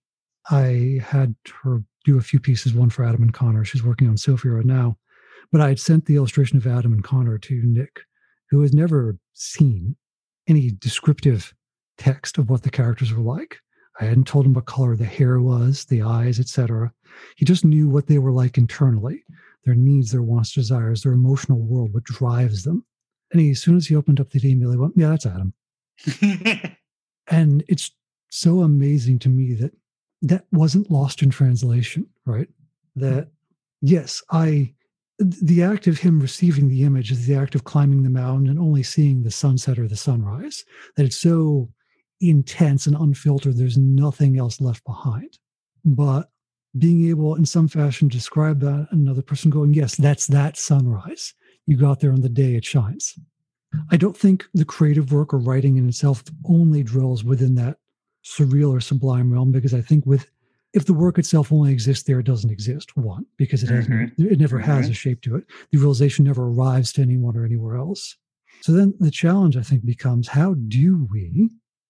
I had her do a few pieces, one for Adam and Connor. She's working on Sophie right now. But I had sent the illustration of Adam and Connor to Nick, who has never seen any descriptive text of what the characters were like. I hadn't told him what color the hair was, the eyes, etc. He just knew what they were like internally, their needs, their wants, desires, their emotional world, what drives them. And he, as soon as he opened up the email, he went, "Yeah, that's Adam." and it's so amazing to me that that wasn't lost in translation, right? That yes, I the act of him receiving the image is the act of climbing the mountain and only seeing the sunset or the sunrise. That it's so intense and unfiltered, there's nothing else left behind. But being able in some fashion to describe that another person going, yes, that's that sunrise. You got there on the day it shines. I don't think the creative work or writing in itself only drills within that surreal or sublime realm because I think with if the work itself only exists there, it doesn't exist. One, because it mm-hmm. has it never mm-hmm. has a shape to it. The realization never arrives to anyone or anywhere else. So then the challenge I think becomes how do we,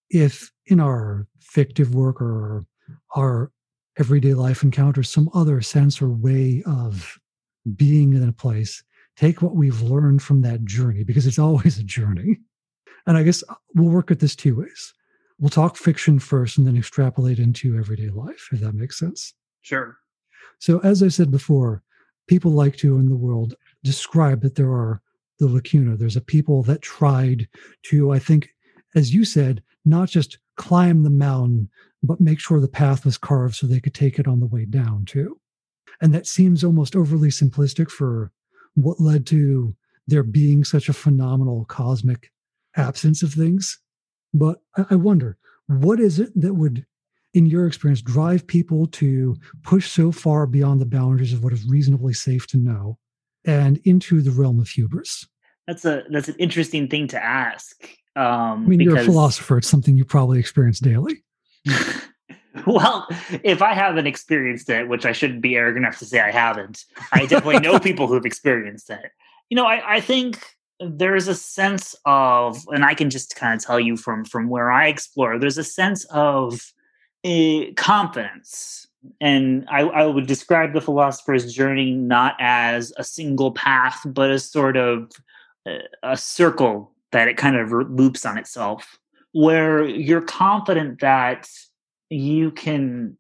if in our fictive work or our everyday life encounters some other sense or way of being in a place, take what we've learned from that journey, because it's always a journey. And I guess we'll work at this two ways we'll talk fiction first and then extrapolate into everyday life, if that makes sense. Sure. So, as I said before, people like to in the world describe that there are the lacuna. There's a people that tried to, I think, as you said, not just climb the mountain, but make sure the path was carved so they could take it on the way down too. And that seems almost overly simplistic for what led to there being such a phenomenal cosmic absence of things. But I wonder, what is it that would, in your experience, drive people to push so far beyond the boundaries of what is reasonably safe to know and into the realm of hubris? That's a that's an interesting thing to ask. Um, I mean, because... you're a philosopher; it's something you probably experience daily. well, if I haven't experienced it, which I shouldn't be arrogant enough to say I haven't, I definitely know people who've experienced it. You know, I, I think there's a sense of and i can just kind of tell you from from where i explore there's a sense of uh, confidence. And I, I would describe the philosopher's journey not as a single path but as sort of a, a circle that it kind of loops on itself where you're confident that you can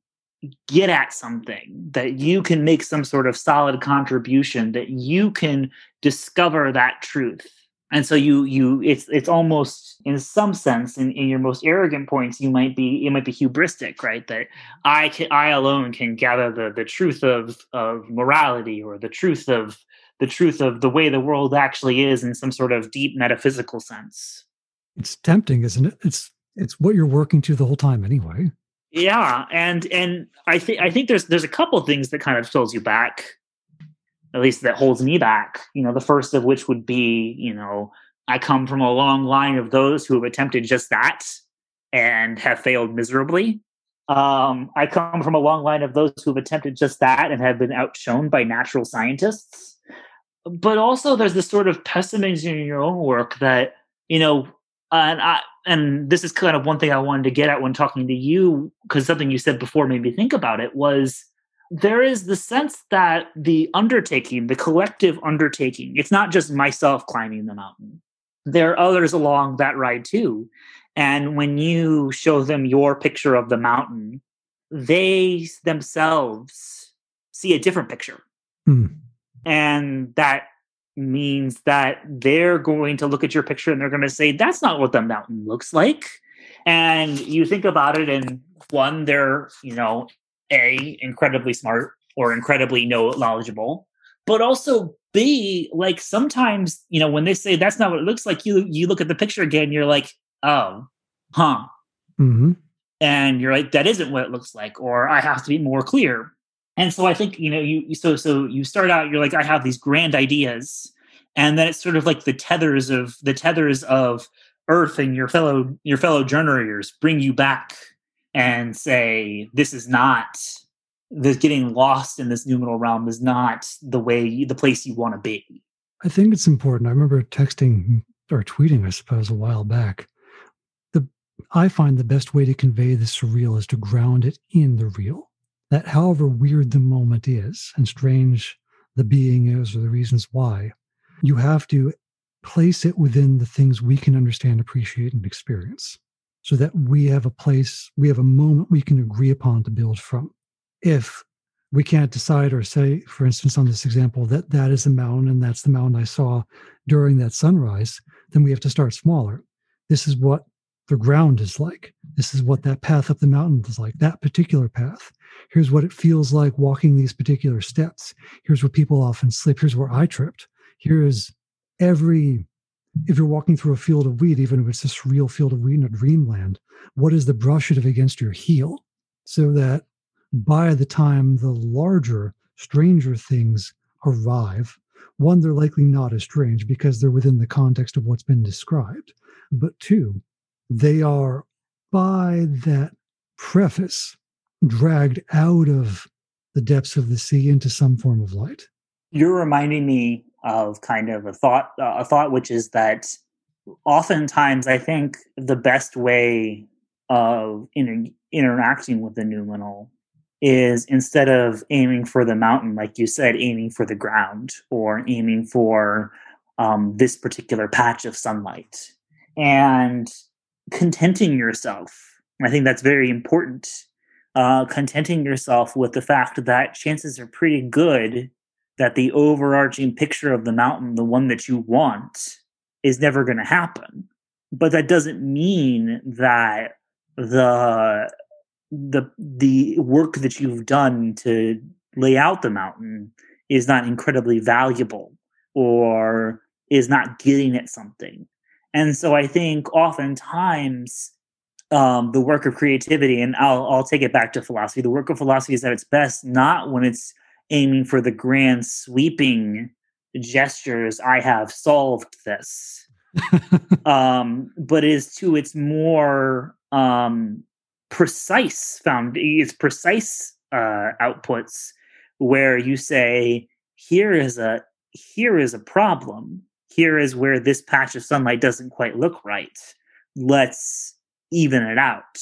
get at something that you can make some sort of solid contribution that you can discover that truth. And so you you it's it's almost in some sense in, in your most arrogant points you might be it might be hubristic right? That i can i alone can gather the the truth of of morality or the truth of the truth of the way the world actually is in some sort of deep metaphysical sense. It's tempting isn't it? It's it's what you're working to the whole time anyway yeah and and i think i think there's there's a couple things that kind of pulls you back at least that holds me back you know the first of which would be you know i come from a long line of those who have attempted just that and have failed miserably. Um, i come from a long line of those who have attempted just that and have been outshone by natural scientists. But also there's this sort of pessimism in your own work that you know and I and this is kind of one thing I wanted to get at when talking to you because something you said before made me think about it was there is the sense that the undertaking, the collective undertaking, it's not just myself climbing the mountain. There are others along that ride too. And when you show them your picture of the mountain, they themselves see a different picture. Hmm. And that means that they're going to look at your picture and they're going to say, that's not what the mountain looks like. And you think about it, and one, they're, you know, A, incredibly smart or incredibly no knowledgeable, but also B, like sometimes, you know, when they say that's not what it looks like, you you look at the picture again, you're like, oh, huh. hmm And you're like, that isn't what it looks like, or I have to be more clear. And so I think, you know, you so so you start out, you're like, I have these grand ideas. And then it's sort of like the tethers of the tethers of earth and your fellow your fellow journeyers bring you back and say this is not this getting lost in this numinal realm is not the way the place you want to be I think it's important. I remember texting or tweeting, I suppose, a while back. The I find the best way to convey the surreal is to ground it in the real. That however weird the moment is and strange the being is or the reasons why, you have to place it within the things we can understand, appreciate, and experience. So that we have a place, we have a moment we can agree upon to build from. If we can't decide or say, for instance, on this example, that that is the mountain and that's the mountain I saw during that sunrise, then we have to start smaller. This is what the ground is like. This is what that path up the mountain is like, that particular path. Here's what it feels like walking these particular steps. Here's where people often slip. Here's where I tripped. Here is every, if you're walking through a field of wheat, even if it's this real field of wheat in a dreamland, what is the brush it against your heel? So that by the time the larger, stranger things arrive, one, they're likely not as strange because they're within the context of what's been described. But two, they are by that preface dragged out of the depths of the sea into some form of light. you're reminding me of kind of a thought uh, a thought which is that oftentimes i think the best way of inter- interacting with the numinal is instead of aiming for the mountain like you said aiming for the ground or aiming for um, this particular patch of sunlight and contenting yourself i think that's very important uh, contenting yourself with the fact that chances are pretty good that the overarching picture of the mountain, the one that you want, is never going to happen. But that doesn't mean that the the the work that you've done to lay out the mountain is not incredibly valuable or is not getting at something. And so I think oftentimes um, the work of creativity, and I'll I'll take it back to philosophy. The work of philosophy is at its best not when it's aiming for the grand sweeping gestures. I have solved this, um, but is to its more um, precise found its precise uh, outputs where you say here is a here is a problem. Here is where this patch of sunlight doesn't quite look right. Let's even it out.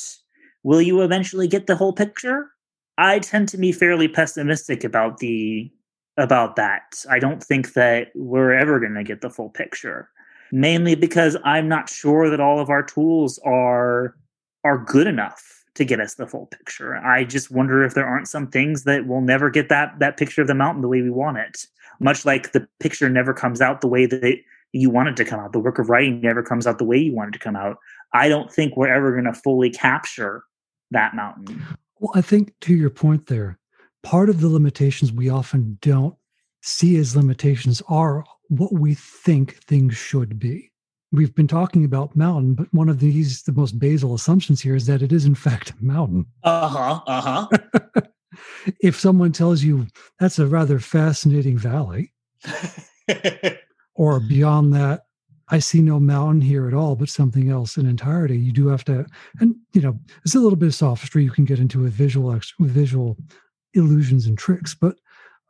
Will you eventually get the whole picture? I tend to be fairly pessimistic about the about that. I don't think that we're ever going to get the full picture. Mainly because I'm not sure that all of our tools are are good enough to get us the full picture. I just wonder if there aren't some things that will never get that that picture of the mountain the way we want it. Much like the picture never comes out the way that it, you want it to come out. The work of writing never comes out the way you want it to come out. I don't think we're ever going to fully capture that mountain. Well, I think to your point there, part of the limitations we often don't see as limitations are what we think things should be. We've been talking about mountain, but one of these, the most basal assumptions here is that it is in fact a mountain. Uh huh. Uh huh. if someone tells you that's a rather fascinating valley, or beyond that, I see no mountain here at all, but something else in entirety. You do have to, and you know, it's a little bit of sophistry you can get into with visual with visual illusions and tricks. But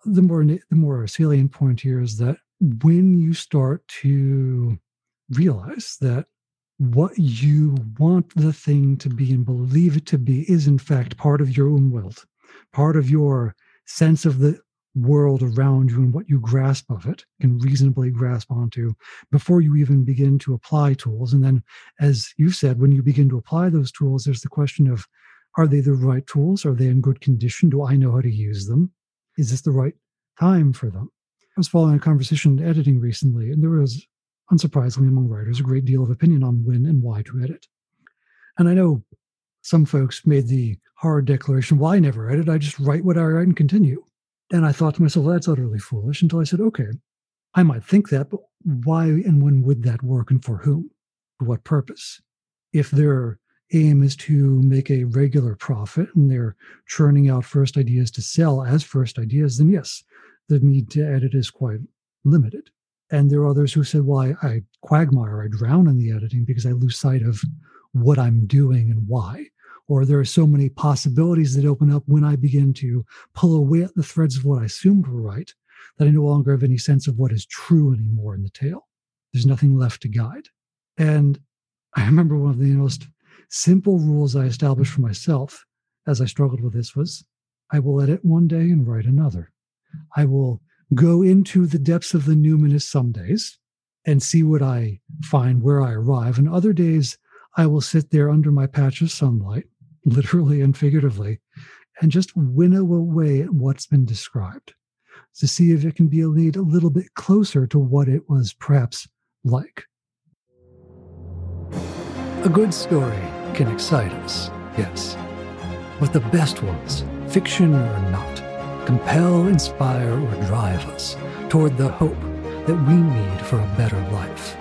the more the more salient point here is that when you start to realize that what you want the thing to be and believe it to be is in fact part of your own world, part of your sense of the world around you and what you grasp of it can reasonably grasp onto before you even begin to apply tools and then as you said when you begin to apply those tools there's the question of are they the right tools are they in good condition do i know how to use them is this the right time for them? I was following a conversation in editing recently, and there was, unsurprisingly among writers, a great deal of opinion on when and why to edit. And I know some folks made the hard declaration, well, I never edit, I just write what I write and continue. And I thought to myself, well, that's utterly foolish until I said, okay, I might think that, but why and when would that work and for whom? For what purpose? If their aim is to make a regular profit and they're churning out first ideas to sell as first ideas, then yes, the need to edit is quite limited. And there are others who said, well, I, I quagmire, I drown in the editing because I lose sight of what I'm doing and why. Or there are so many possibilities that open up when I begin to pull away at the threads of what I assumed were right that I no longer have any sense of what is true anymore in the tale. There's nothing left to guide. And I remember one of the most simple rules I established for myself as I struggled with this was I will edit one day and write another. I will go into the depths of the numinous some days and see what I find where I arrive. And other days, I will sit there under my patch of sunlight, literally and figuratively, and just winnow away at what's been described to see if it can be laid a little bit closer to what it was perhaps like. A good story can excite us, yes. But the best ones, fiction or not, compel, inspire, or drive us toward the hope that we need for a better life.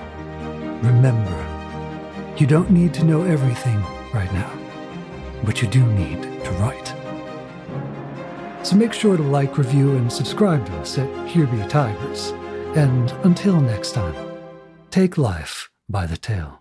Remember, you don't need to know everything right now, but you do need to write. So make sure to like, review, and subscribe to us at Here Be Tigers. And until next time, take life by the tail.